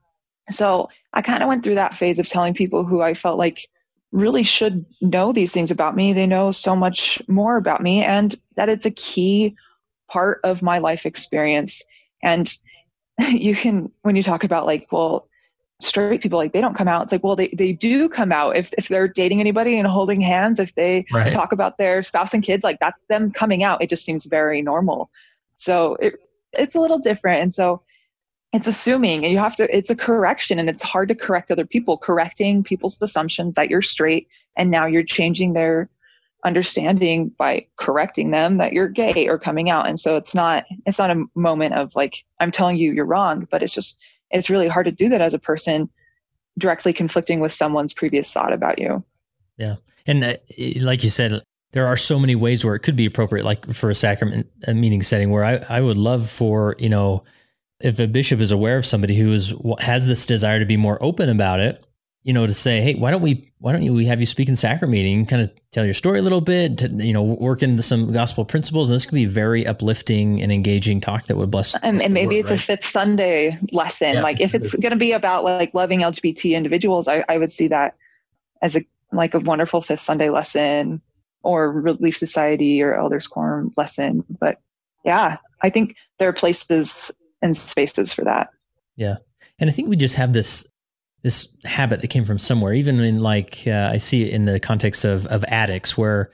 So i kind of went through that phase of telling people who i felt like really should know these things about me. They know so much more about me, and that it's a key part of my life experience. And you can, when you talk about like, well, straight people like they don't come out it's like well they, they do come out if, if they're dating anybody and holding hands if they right. talk about their spouse and kids like that's them coming out it just seems very normal so it, it's a little different and so it's assuming and you have to it's a correction and it's hard to correct other people correcting people's assumptions that you're straight and now you're changing their understanding by correcting them that you're gay or coming out and so it's not it's not a moment of like i'm telling you you're wrong but it's just it's really hard to do that as a person directly conflicting with someone's previous thought about you. Yeah. And uh, like you said, there are so many ways where it could be appropriate, like for a sacrament a meeting setting, where I, I would love for, you know, if a bishop is aware of somebody who is has this desire to be more open about it, you know, to say, hey, why don't we why don't you we have you speak in sacrament meeting, kind of tell your story a little bit, to, you know, work into some gospel principles, and this could be very uplifting and engaging talk that would bless. And, and maybe it's right? a fifth Sunday lesson. Yeah, like if it's going to be about like loving LGBT individuals, I, I would see that as a like a wonderful fifth Sunday lesson or Relief Society or Elders Quorum lesson. But yeah, I think there are places and spaces for that. Yeah. And I think we just have this this habit that came from somewhere. Even in like uh, I see it in the context of of addicts, where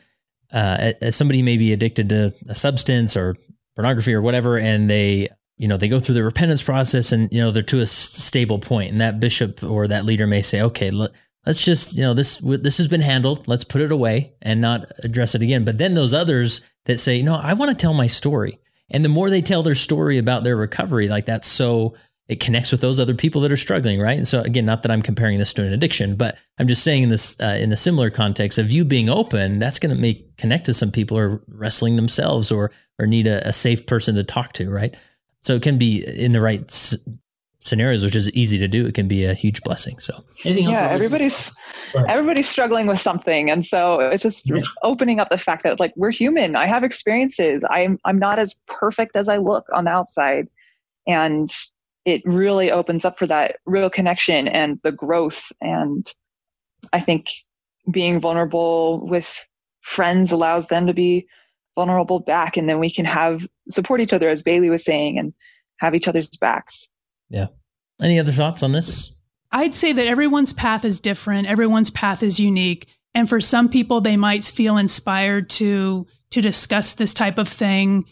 uh, as somebody may be addicted to a substance or pornography or whatever, and they you know they go through the repentance process, and you know they're to a stable point, and that bishop or that leader may say, okay, let, let's just you know this this has been handled. Let's put it away and not address it again. But then those others that say, no, I want to tell my story. And the more they tell their story about their recovery, like that's so it connects with those other people that are struggling, right? And so again, not that I'm comparing this to an addiction, but I'm just saying in this uh, in a similar context of you being open, that's going to make connect to some people are wrestling themselves or or need a, a safe person to talk to, right? So it can be in the right scenarios, which is easy to do. It can be a huge blessing. So yeah, everybody's everybody's struggling with something, and so it's just yeah. opening up the fact that like we're human. I have experiences. I'm I'm not as perfect as I look on the outside, and it really opens up for that real connection and the growth. And I think being vulnerable with friends allows them to be vulnerable back. And then we can have support each other, as Bailey was saying, and have each other's backs. Yeah. Any other thoughts on this? I'd say that everyone's path is different. Everyone's path is unique. And for some people, they might feel inspired to to discuss this type of thing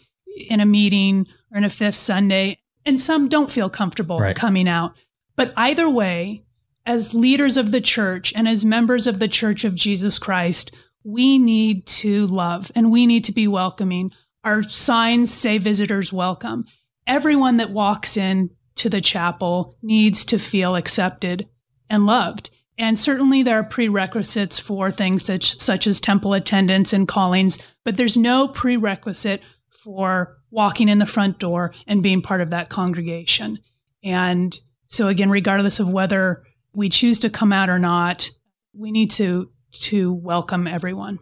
in a meeting or in a fifth Sunday and some don't feel comfortable right. coming out. But either way, as leaders of the church and as members of the Church of Jesus Christ, we need to love and we need to be welcoming. Our signs say visitors welcome. Everyone that walks in to the chapel needs to feel accepted and loved. And certainly there are prerequisites for things such, such as temple attendance and callings, but there's no prerequisite for walking in the front door and being part of that congregation. And so again, regardless of whether we choose to come out or not, we need to to welcome everyone.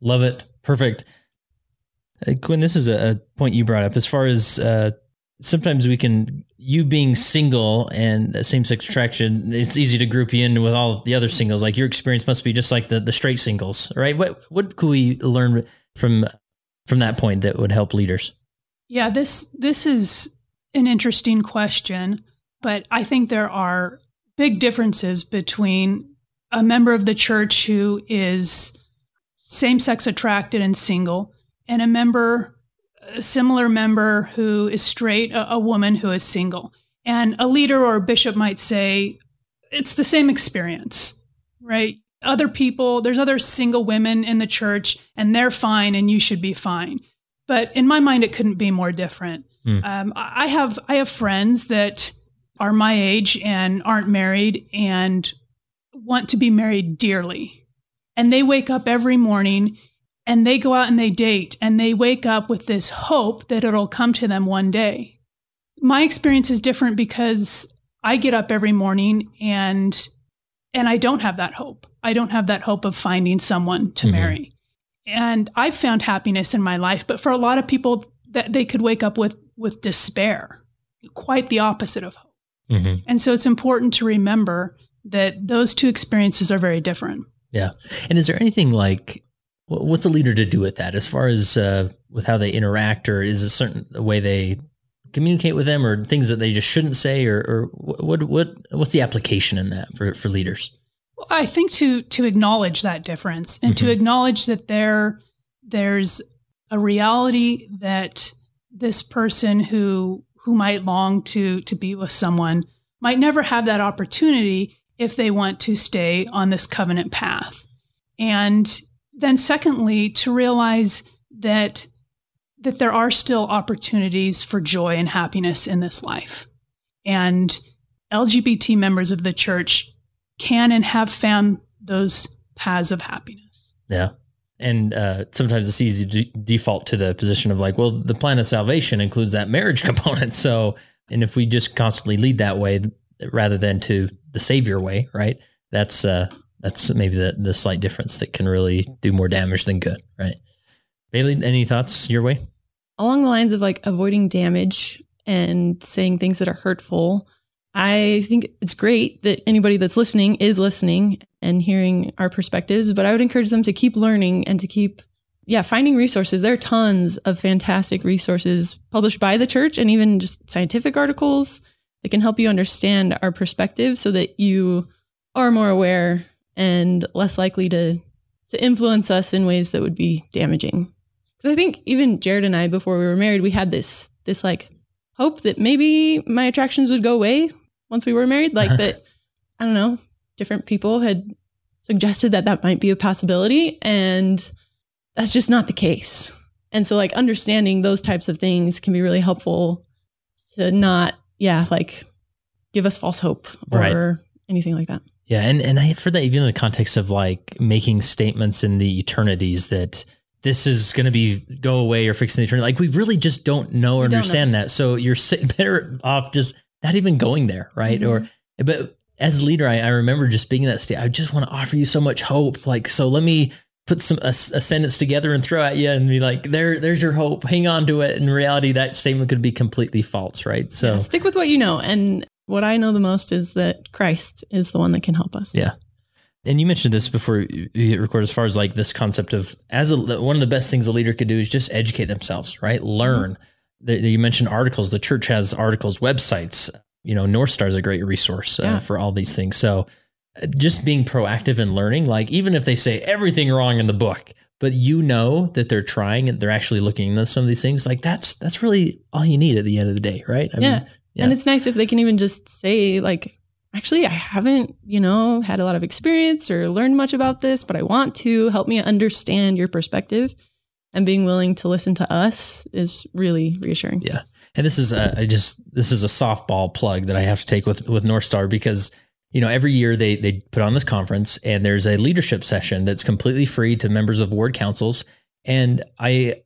Love it. Perfect. Uh, Quinn, this is a, a, point you brought up as far as uh, sometimes we can you being single and same sex attraction it's easy to group you in with all the other singles. Like your experience must be just like the, the straight singles right? What what could we learn from from that point that would help leaders? Yeah, this this is an interesting question, but I think there are big differences between a member of the church who is same-sex attracted and single and a member a similar member who is straight, a, a woman who is single. And a leader or a bishop might say it's the same experience, right? Other people, there's other single women in the church and they're fine and you should be fine. But in my mind, it couldn't be more different. Mm. Um, I have I have friends that are my age and aren't married and want to be married dearly, and they wake up every morning and they go out and they date and they wake up with this hope that it'll come to them one day. My experience is different because I get up every morning and and I don't have that hope. I don't have that hope of finding someone to mm-hmm. marry. And I've found happiness in my life, but for a lot of people that they could wake up with with despair, quite the opposite of hope. Mm-hmm. And so it's important to remember that those two experiences are very different. Yeah. And is there anything like what's a leader to do with that as far as uh, with how they interact or is a certain way they communicate with them or things that they just shouldn't say or, or what, what, what's the application in that for, for leaders? I think to to acknowledge that difference and mm-hmm. to acknowledge that there there's a reality that this person who who might long to to be with someone might never have that opportunity if they want to stay on this covenant path. And then secondly to realize that that there are still opportunities for joy and happiness in this life. And LGBT members of the church can and have found those paths of happiness. Yeah. And uh, sometimes it's easy to default to the position of like, well, the plan of salvation includes that marriage component. So, and if we just constantly lead that way rather than to the savior way, right? That's uh, that's maybe the the slight difference that can really do more damage than good, right? Bailey, any thoughts your way? Along the lines of like avoiding damage and saying things that are hurtful. I think it's great that anybody that's listening is listening and hearing our perspectives, but I would encourage them to keep learning and to keep, yeah, finding resources. There are tons of fantastic resources published by the church and even just scientific articles that can help you understand our perspective so that you are more aware and less likely to to influence us in ways that would be damaging. Because I think even Jared and I, before we were married, we had this this like hope that maybe my attractions would go away once we were married. Like that, I don't know, different people had suggested that that might be a possibility, and that's just not the case. And so, like understanding those types of things can be really helpful to not, yeah, like give us false hope or right. anything like that. Yeah, and and I for that even in the context of like making statements in the eternities that this is going to be go away or fixing the eternity. Like we really just don't know or understand know. that. So you're better off just not even going there, right? Mm-hmm. Or but as a leader, I, I, remember just being in that state. I just want to offer you so much hope. Like so, let me put some a, a, sentence together and throw at you and be like, there, there's your hope. Hang on to it. In reality, that statement could be completely false, right? So yeah, stick with what you know and what I know the most is that Christ is the one that can help us. Yeah. And you mentioned this before you hit record, as far as like this concept of as a, one of the best things a leader could do is just educate themselves, right? Learn. Mm-hmm. The, you mentioned articles. The church has articles, websites. You know, North Star is a great resource uh, yeah. for all these things. So, uh, just being proactive and learning, like even if they say everything wrong in the book, but you know that they're trying and they're actually looking into some of these things, like that's that's really all you need at the end of the day, right? I yeah. Mean, yeah. And it's nice if they can even just say, like, actually, I haven't, you know, had a lot of experience or learned much about this, but I want to help me understand your perspective. And being willing to listen to us is really reassuring. Yeah. And this is a, I just this is a softball plug that I have to take with with North Star because you know every year they they put on this conference and there's a leadership session that's completely free to members of ward councils and I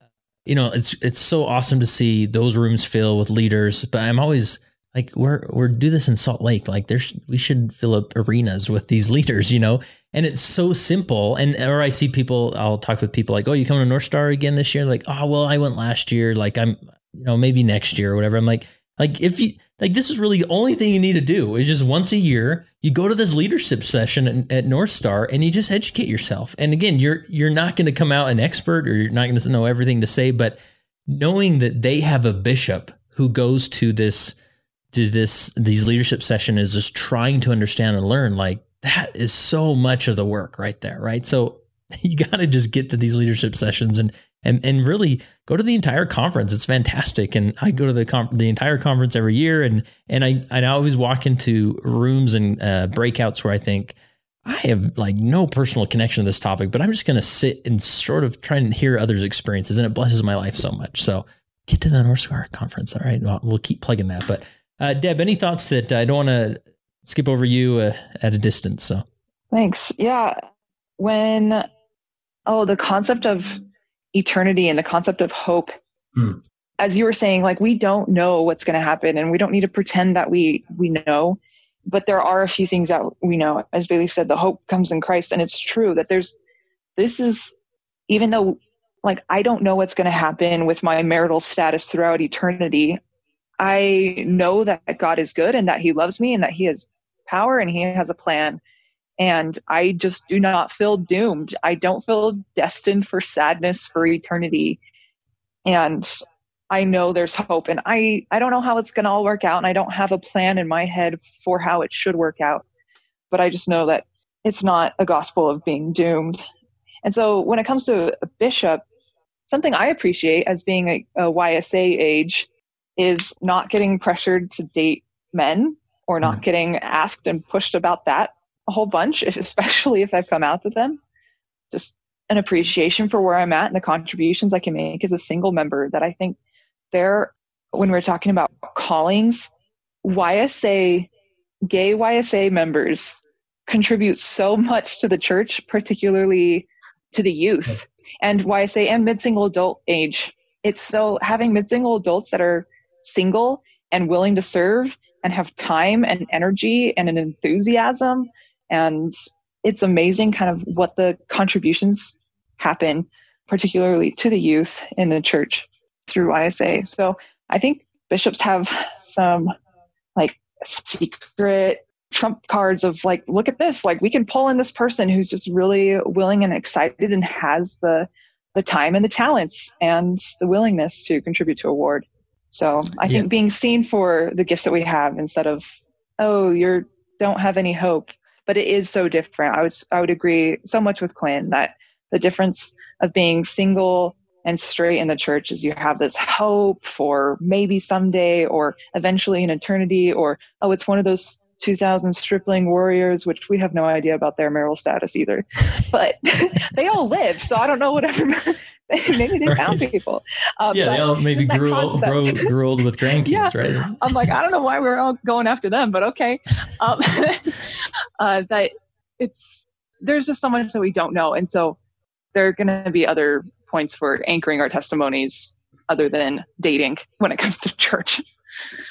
you know, it's it's so awesome to see those rooms fill with leaders. But I'm always like, we're we're do this in Salt Lake. Like, there's we should fill up arenas with these leaders, you know. And it's so simple. And or I see people, I'll talk with people like, oh, you coming to North Star again this year? Like, oh, well, I went last year. Like, I'm, you know, maybe next year or whatever. I'm like, like if you like this is really the only thing you need to do is just once a year you go to this leadership session at, at North Star and you just educate yourself. And again, you're you're not going to come out an expert or you're not going to know everything to say, but knowing that they have a bishop who goes to this to this these leadership session is just trying to understand and learn like that is so much of the work right there, right? So you got to just get to these leadership sessions and and and really go to the entire conference. It's fantastic, and I go to the com- the entire conference every year, and and I I always walk into rooms and uh, breakouts where I think I have like no personal connection to this topic, but I'm just going to sit and sort of try and hear others' experiences, and it blesses my life so much. So get to the North Star conference, all right? We'll, keep plugging that. But uh, Deb, any thoughts that I don't want to skip over you uh, at a distance? So thanks. Yeah, when oh the concept of eternity and the concept of hope. Mm. As you were saying, like we don't know what's going to happen and we don't need to pretend that we we know, but there are a few things that we know. As Bailey said, the hope comes in Christ and it's true that there's this is even though like I don't know what's going to happen with my marital status throughout eternity, I know that God is good and that he loves me and that he has power and he has a plan and I just do not feel doomed. I don't feel destined for sadness for eternity. And I know there's hope and I I don't know how it's going to all work out and I don't have a plan in my head for how it should work out. But I just know that it's not a gospel of being doomed. And so when it comes to a bishop, something I appreciate as being a, a YSA age is not getting pressured to date men or not mm. getting asked and pushed about that a whole bunch, especially if I've come out to them. Just an appreciation for where I'm at and the contributions I can make as a single member that I think there, when we're talking about callings, YSA gay YSA members contribute so much to the church, particularly to the youth and YSA and mid single adult age. It's so having mid single adults that are single and willing to serve and have time and energy and an enthusiasm. And it's amazing kind of what the contributions happen, particularly to the youth in the church through YSA. So I think bishops have some like secret trump cards of like look at this like we can pull in this person who's just really willing and excited and has the the time and the talents and the willingness to contribute to a ward so i yeah. think being seen for the gifts that we have instead of oh you're don't have any hope but it is so different i was i would agree so much with quinn that the difference of being single and straight in the church is you have this hope for maybe someday or eventually in eternity or oh it's one of those 2000 stripling warriors, which we have no idea about their marital status either. But they all live, so I don't know whatever. maybe they right. found people. Um, yeah, they all maybe grew old, grew, grew old with grandkids, yeah. right? I'm like, I don't know why we're all going after them, but okay. Um, uh, that it's there's just so much that we don't know, and so there are going to be other points for anchoring our testimonies other than dating when it comes to church.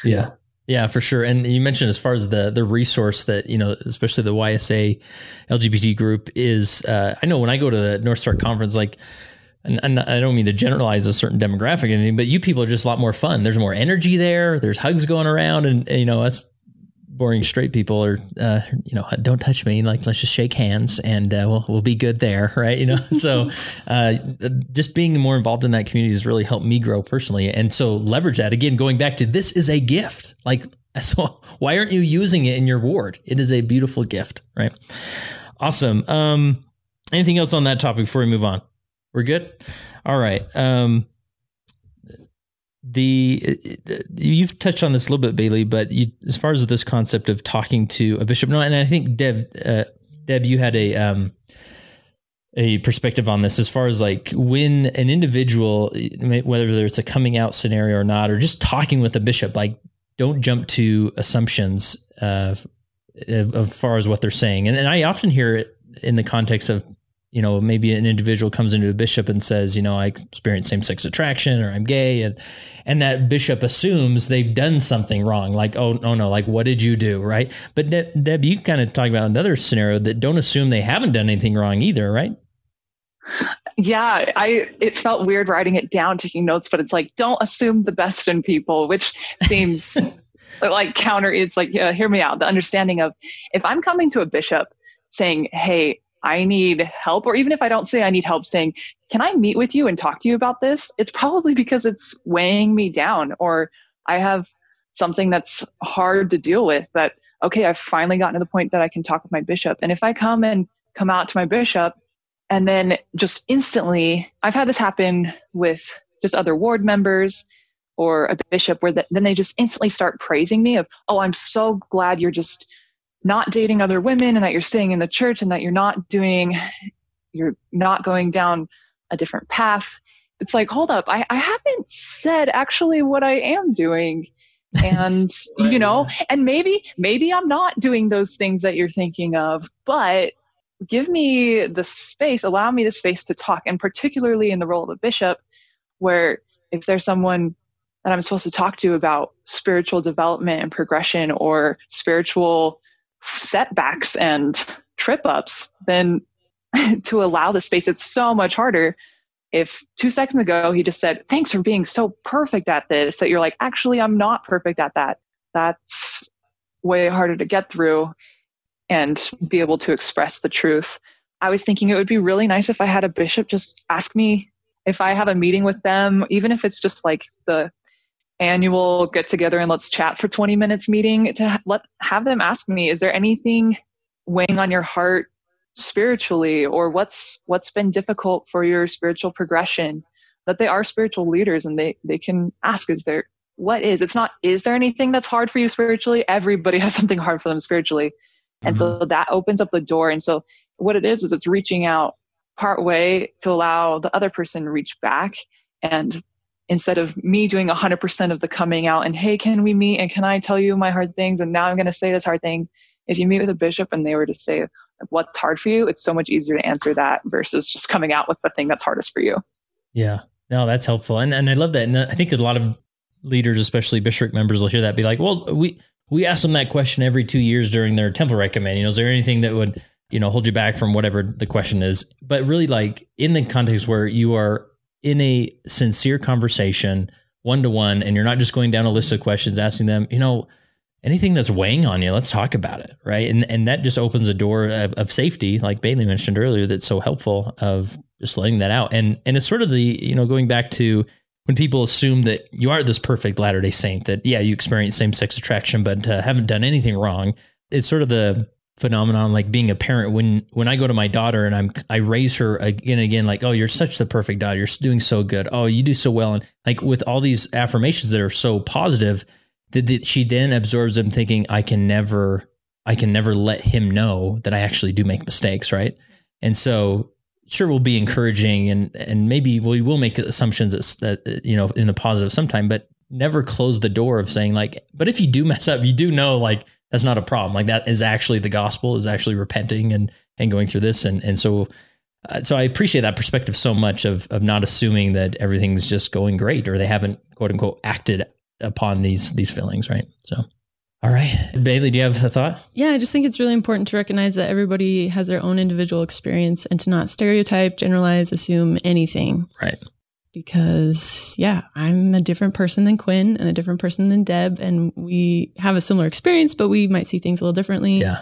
Yeah. Yeah, for sure. And you mentioned as far as the the resource that you know, especially the YSA LGBT group is. Uh, I know when I go to the North Star conference, like, and, and, I don't mean to generalize a certain demographic, or anything, but you people are just a lot more fun. There's more energy there. There's hugs going around, and, and you know, us boring straight people are, uh, you know, don't touch me. Like, let's just shake hands and uh, we'll, we'll be good there. Right. You know, so uh, just being more involved in that community has really helped me grow personally. And so leverage that again, going back to this is a gift. Like, so why aren't you using it in your ward? It is a beautiful gift. Right. Awesome. Um, anything else on that topic before we move on? We're good. All right. Um, the you've touched on this a little bit, Bailey, but you, as far as this concept of talking to a bishop, no, and I think Deb, uh, Deb, you had a um, a perspective on this as far as like when an individual, whether it's a coming out scenario or not, or just talking with a bishop, like don't jump to assumptions uh, as far as what they're saying, and, and I often hear it in the context of you know, maybe an individual comes into a bishop and says, you know, I experience same sex attraction or I'm gay. And, and that bishop assumes they've done something wrong. Like, oh, no, no, like, what did you do? Right. But De- Deb, you kind of talk about another scenario that don't assume they haven't done anything wrong either. Right. Yeah, I it felt weird writing it down, taking notes, but it's like don't assume the best in people, which seems like counter. It's like uh, hear me out. The understanding of if I'm coming to a bishop saying, "Hey, I need help, or even if I don't say I need help, saying, Can I meet with you and talk to you about this? It's probably because it's weighing me down, or I have something that's hard to deal with that, okay, I've finally gotten to the point that I can talk with my bishop. And if I come and come out to my bishop and then just instantly, I've had this happen with just other ward members or a bishop where the, then they just instantly start praising me of, oh, I'm so glad you're just not dating other women and that you're staying in the church and that you're not doing you're not going down a different path. It's like hold up. I, I haven't said actually what i am doing. And right, you know yeah. and maybe maybe i'm not doing those things that you're thinking of but give me the space allow me the space to talk and particularly in the role of a bishop where if there's someone that i'm supposed to talk to about spiritual development and progression or spiritual setbacks and trip ups than to allow the space. It's so much harder if two seconds ago he just said, Thanks for being so perfect at this, that you're like, Actually, I'm not perfect at that. That's way harder to get through and be able to express the truth. I was thinking it would be really nice if I had a bishop just ask me if I have a meeting with them, even if it's just like the annual get together and let's chat for 20 minutes meeting to let have them ask me is there anything weighing on your heart spiritually or what's what's been difficult for your spiritual progression? That they are spiritual leaders and they they can ask is there what is it's not is there anything that's hard for you spiritually? Everybody has something hard for them spiritually. And mm-hmm. so that opens up the door. And so what it is is it's reaching out part way to allow the other person reach back and instead of me doing 100% of the coming out and hey can we meet? And can i tell you my hard things? And now i'm going to say this hard thing. If you meet with a bishop and they were to say what's hard for you? It's so much easier to answer that versus just coming out with the thing that's hardest for you. Yeah. No that's helpful. And, and i love that. And i think a lot of leaders especially bishopric members will hear that be like well we we ask them that question every two years during their temple recommend you know is there anything that would you know hold you back from whatever the question is? But really like in the context where you are in a sincere conversation one to one and you're not just going down a list of questions asking them you know anything that's weighing on you let's talk about it right? And and that just opens a door of, of safety like bailey mentioned earlier that's so helpful of just letting that out. And and it's sort of the you know going back to when people assume that you are this perfect latter day saint that yeah you experience same sex attraction but uh, haven't done anything wrong it's sort of the phenomenon like being a parent when when I go to my daughter and I'm I raise her again and again like oh you're such the perfect daughter. You're doing so good. Oh you do so well. And like with all these affirmations that are so positive that, that she then absorbs them thinking I can never I can never let him know that I actually do make mistakes right? And so sure we'll be encouraging and and maybe we will make assumptions that, that you know in the positive sometime but never close the door of saying like but if you do mess up you do know like that's not a problem. Like that is actually the gospel is actually repenting and and going through this and and so uh, so I appreciate that perspective so much of of not assuming that everything's just going great or they haven't quote unquote acted upon these these feelings, right? So all right. Bailey, do you have a thought? Yeah, I just think it's really important to recognize that everybody has their own individual experience and to not stereotype, generalize, assume anything. Right because yeah, I'm a different person than Quinn and a different person than Deb, and we have a similar experience, but we might see things a little differently. Yeah.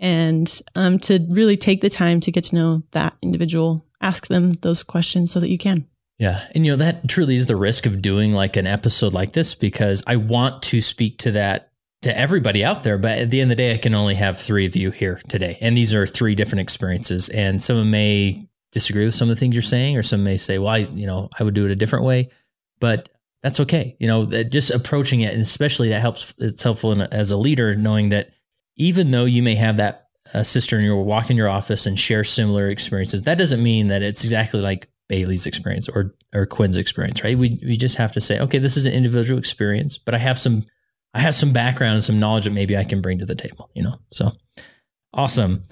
And um, to really take the time to get to know that individual, ask them those questions so that you can. Yeah. And you know, that truly is the risk of doing like an episode like this because I want to speak to that to everybody out there. But at the end of the day, I can only have three of you here today. And these are three different experiences. And some may disagree with some of the things you're saying, or some may say, well, I, you know, I would do it a different way, but that's okay. You know, just approaching it, and especially that helps. It's helpful in, as a leader knowing that even though you may have that uh, sister and you walk in your office and share similar experiences, that doesn't mean that it's exactly like Bailey's experience or or Quinn's experience, right? We we just have to say, okay, this is an individual experience, but I have some I have some background and some knowledge that maybe I can bring to the table, you know. So awesome.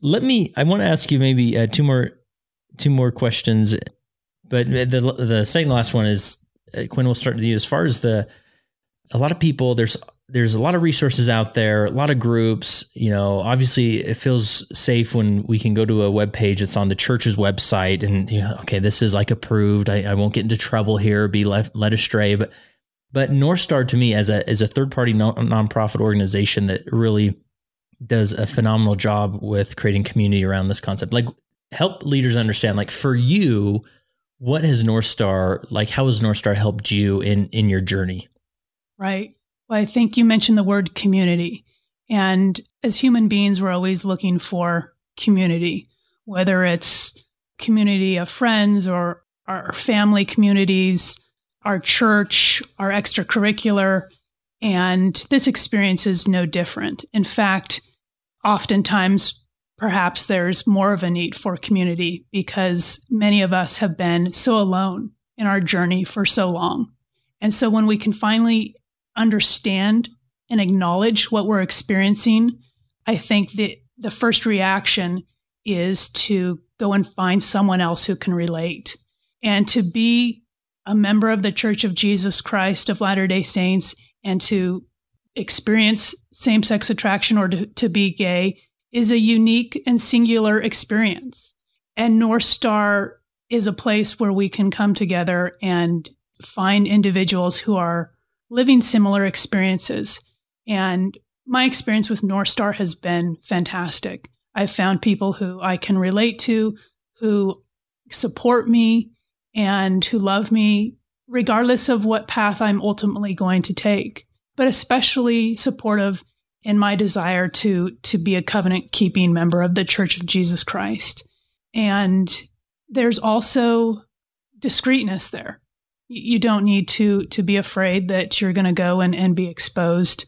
Let me. I want to ask you maybe uh, two more two more questions, but the the second last one is uh, Quinn. We'll start with you. As far as the a lot of people, there's there's a lot of resources out there, a lot of groups. You know, obviously, it feels safe when we can go to a web page that's on the church's website, and you know, okay, this is like approved. I, I won't get into trouble here, be left led astray. But but North Star to me, as a as a third party non, nonprofit organization that really does a phenomenal job with creating community around this concept. Like help leaders understand like for you what has north star like how has north star helped you in in your journey? Right. Well i think you mentioned the word community. And as human beings we're always looking for community whether it's community of friends or our family communities our church our extracurricular. And this experience is no different. In fact oftentimes perhaps there's more of a need for community because many of us have been so alone in our journey for so long. And so when we can finally understand and acknowledge what we're experiencing, I think that the first reaction is to go and find someone else who can relate and to be a member of the Church of Jesus Christ of Latter day Saints and to experience same sex attraction or to, to be gay is a unique and singular experience. And North Star is a place where we can come together and find individuals who are living similar experiences. And my experience with North Star has been fantastic. I've found people who I can relate to, who support me, and who love me, regardless of what path I'm ultimately going to take, but especially supportive in my desire to to be a covenant keeping member of the Church of Jesus Christ. And there's also discreetness there. You don't need to to be afraid that you're going to go and, and be exposed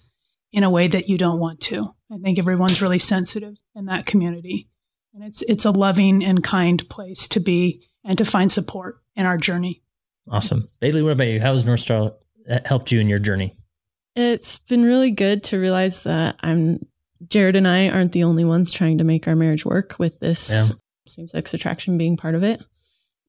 in a way that you don't want to. I think everyone's really sensitive in that community. And it's it's a loving and kind place to be and to find support in our journey. Awesome. Bailey, what about you? How has North Star uh, helped you in your journey? It's been really good to realize that I'm Jared and I aren't the only ones trying to make our marriage work with this yeah. same sex attraction being part of it.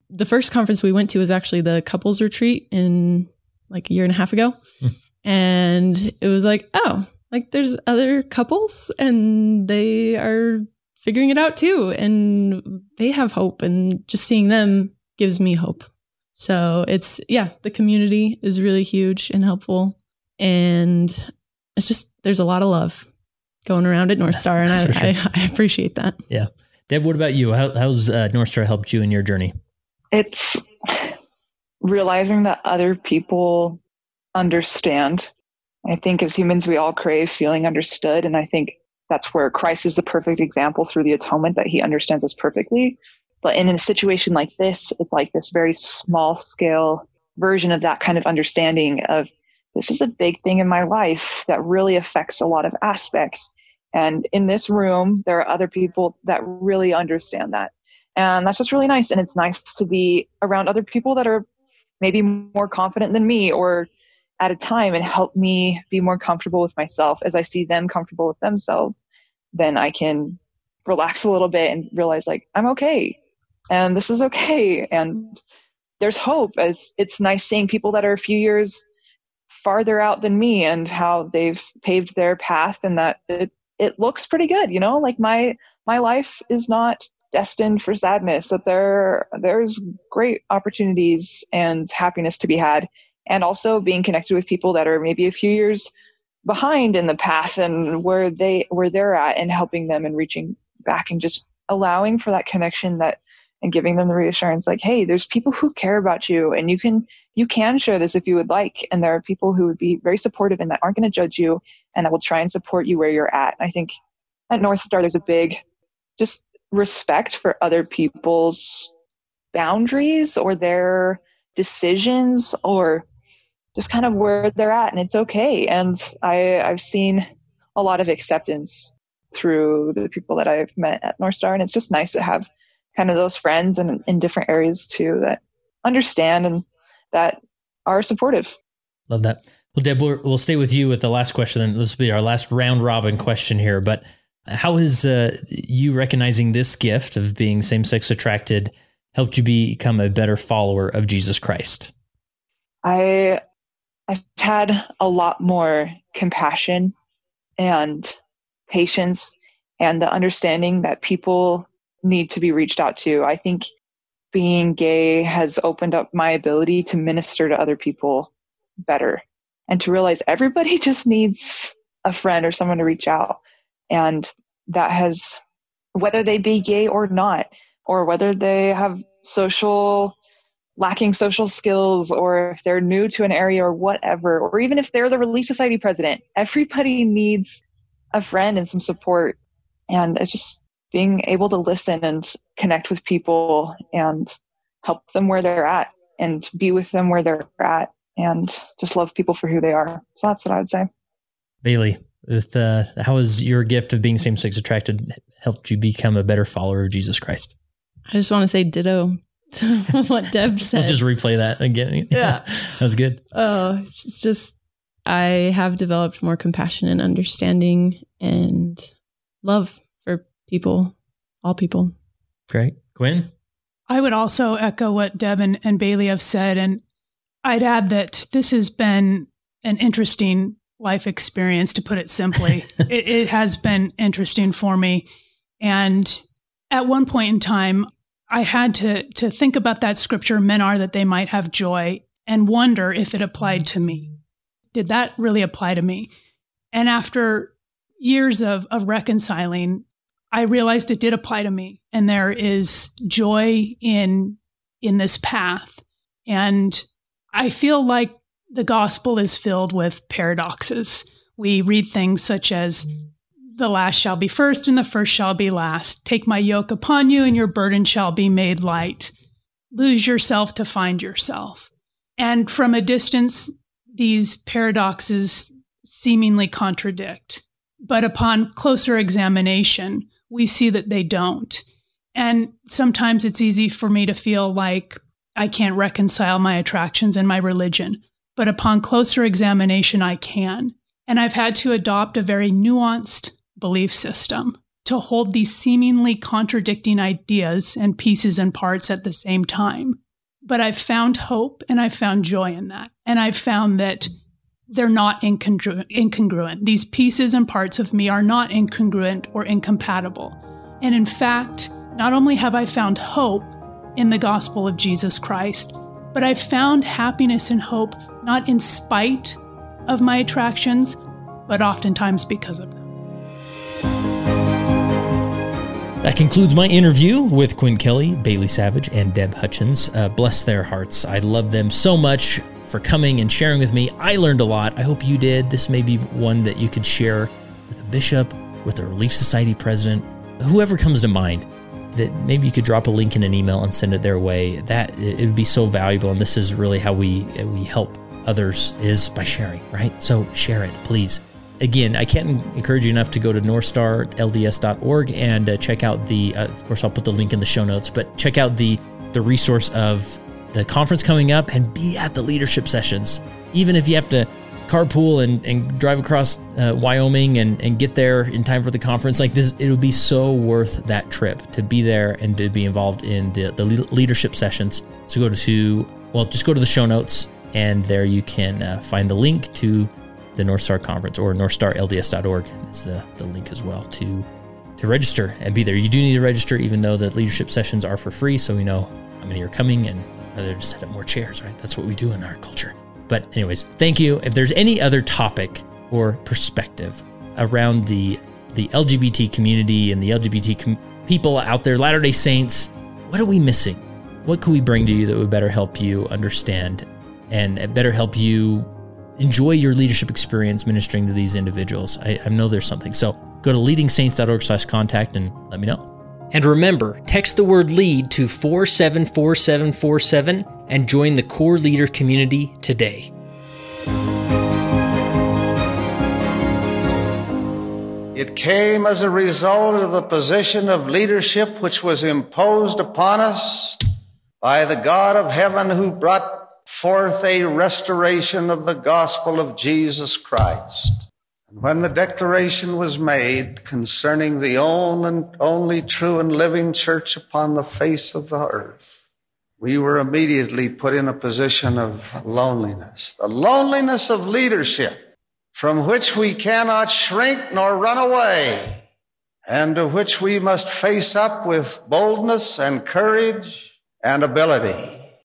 The first conference we went to was actually the couples retreat in like a year and a half ago. Mm. And it was like, oh, like there's other couples and they are figuring it out too. And they have hope. And just seeing them gives me hope. So it's, yeah, the community is really huge and helpful. And it's just, there's a lot of love going around at North Star. And I, sure. I, I, appreciate that. Yeah. Deb, what about you? How, how's uh, North Star helped you in your journey? It's realizing that other people understand. I think as humans, we all crave feeling understood. And I think that's where Christ is the perfect example through the atonement that he understands us perfectly. But in a situation like this, it's like this very small scale version of that kind of understanding of this is a big thing in my life that really affects a lot of aspects. And in this room, there are other people that really understand that. And that's just really nice. And it's nice to be around other people that are maybe more confident than me or at a time and help me be more comfortable with myself as I see them comfortable with themselves. Then I can relax a little bit and realize like I'm okay and this is okay and there's hope as it's nice seeing people that are a few years farther out than me and how they've paved their path and that it, it looks pretty good you know? Like my my life is not destined for sadness that there there's great opportunities and happiness to be had. And also being connected with people that are maybe a few years behind in the path and where they where they're at and helping them and reaching back and just allowing for that connection that and giving them the reassurance like hey there's people who care about you and you can you can share this if you would like. And there are people who would be very supportive and that aren't going to judge you and that will try and support you where you're at. I think at north star there's a big just respect for other people's boundaries or their decisions or just kind of where they're at and it's okay. And i i've seen a lot of acceptance through the people that i've met at north star and it's just nice to have kind of those friends and in different areas too that understand and that are supportive. Love that. Well, Deb, we'll, we'll stay with you with the last question. And this will be our last round robin question here. But how has uh, you recognizing this gift of being same sex attracted helped you become a better follower of Jesus Christ? I I've had a lot more compassion and patience and the understanding that people need to be reached out to. I think being gay has opened up my ability to minister to other people better and to realize everybody just needs a friend or someone to reach out. And that has, whether they be gay or not, or whether they have social, lacking social skills, or if they're new to an area or whatever, or even if they're the Relief Society president, everybody needs a friend and some support. And it's just, being able to listen and connect with people and help them where they're at and be with them where they're at and just love people for who they are. So that's what I would say. Bailey, with uh, how has your gift of being same sex attracted helped you become a better follower of Jesus Christ? I just want to say ditto to what Deb said. I'll just replay that again. Yeah. that was good. Oh, it's just I have developed more compassion and understanding and love people, all people. Great. Gwen? I would also echo what Deb and, and Bailey have said. And I'd add that this has been an interesting life experience, to put it simply. it, it has been interesting for me. And at one point in time, I had to, to think about that scripture, men are that they might have joy, and wonder if it applied to me. Did that really apply to me? And after years of, of reconciling, I realized it did apply to me and there is joy in in this path and I feel like the gospel is filled with paradoxes. We read things such as the last shall be first and the first shall be last. Take my yoke upon you and your burden shall be made light. Lose yourself to find yourself. And from a distance, these paradoxes seemingly contradict. But upon closer examination, we see that they don't. And sometimes it's easy for me to feel like I can't reconcile my attractions and my religion, but upon closer examination, I can. And I've had to adopt a very nuanced belief system to hold these seemingly contradicting ideas and pieces and parts at the same time. But I've found hope and I've found joy in that. And I've found that they're not incongruent, incongruent. These pieces and parts of me are not incongruent or incompatible. And in fact, not only have I found hope in the gospel of Jesus Christ, but I've found happiness and hope not in spite of my attractions, but oftentimes because of them. That concludes my interview with Quinn Kelly, Bailey Savage, and Deb Hutchins. Uh, bless their hearts. I love them so much for coming and sharing with me. I learned a lot. I hope you did. This may be one that you could share with a bishop, with a Relief Society president, whoever comes to mind. That maybe you could drop a link in an email and send it their way. That it would be so valuable, and this is really how we we help others is by sharing, right? So share it, please again, I can't encourage you enough to go to northstarlds.org and uh, check out the. Uh, of course, I'll put the link in the show notes, but check out the the resource of the conference coming up and be at the leadership sessions, even if you have to carpool and, and drive across uh, Wyoming and, and get there in time for the conference. Like this, it would be so worth that trip to be there and to be involved in the, the leadership sessions. So go to, well, just go to the show notes and there you can uh, find the link to the North Star Conference or northstarlds.org is the, the link as well to to register and be there. You do need to register, even though the leadership sessions are for free, so we know how many are coming and whether to set up more chairs, right? That's what we do in our culture. But, anyways, thank you. If there's any other topic or perspective around the the LGBT community and the LGBT com- people out there, Latter day Saints, what are we missing? What could we bring to you that would better help you understand and better help you enjoy your leadership experience ministering to these individuals. I, I know there's something. So go to leadingsaints.org slash contact and let me know. And remember, text the word lead to 474747 and join the core leader community today. It came as a result of the position of leadership which was imposed upon us by the God of heaven who brought forth a restoration of the gospel of Jesus Christ. When the declaration was made concerning the only true and living church upon the face of the earth, we were immediately put in a position of loneliness, the loneliness of leadership from which we cannot shrink nor run away and to which we must face up with boldness and courage and ability.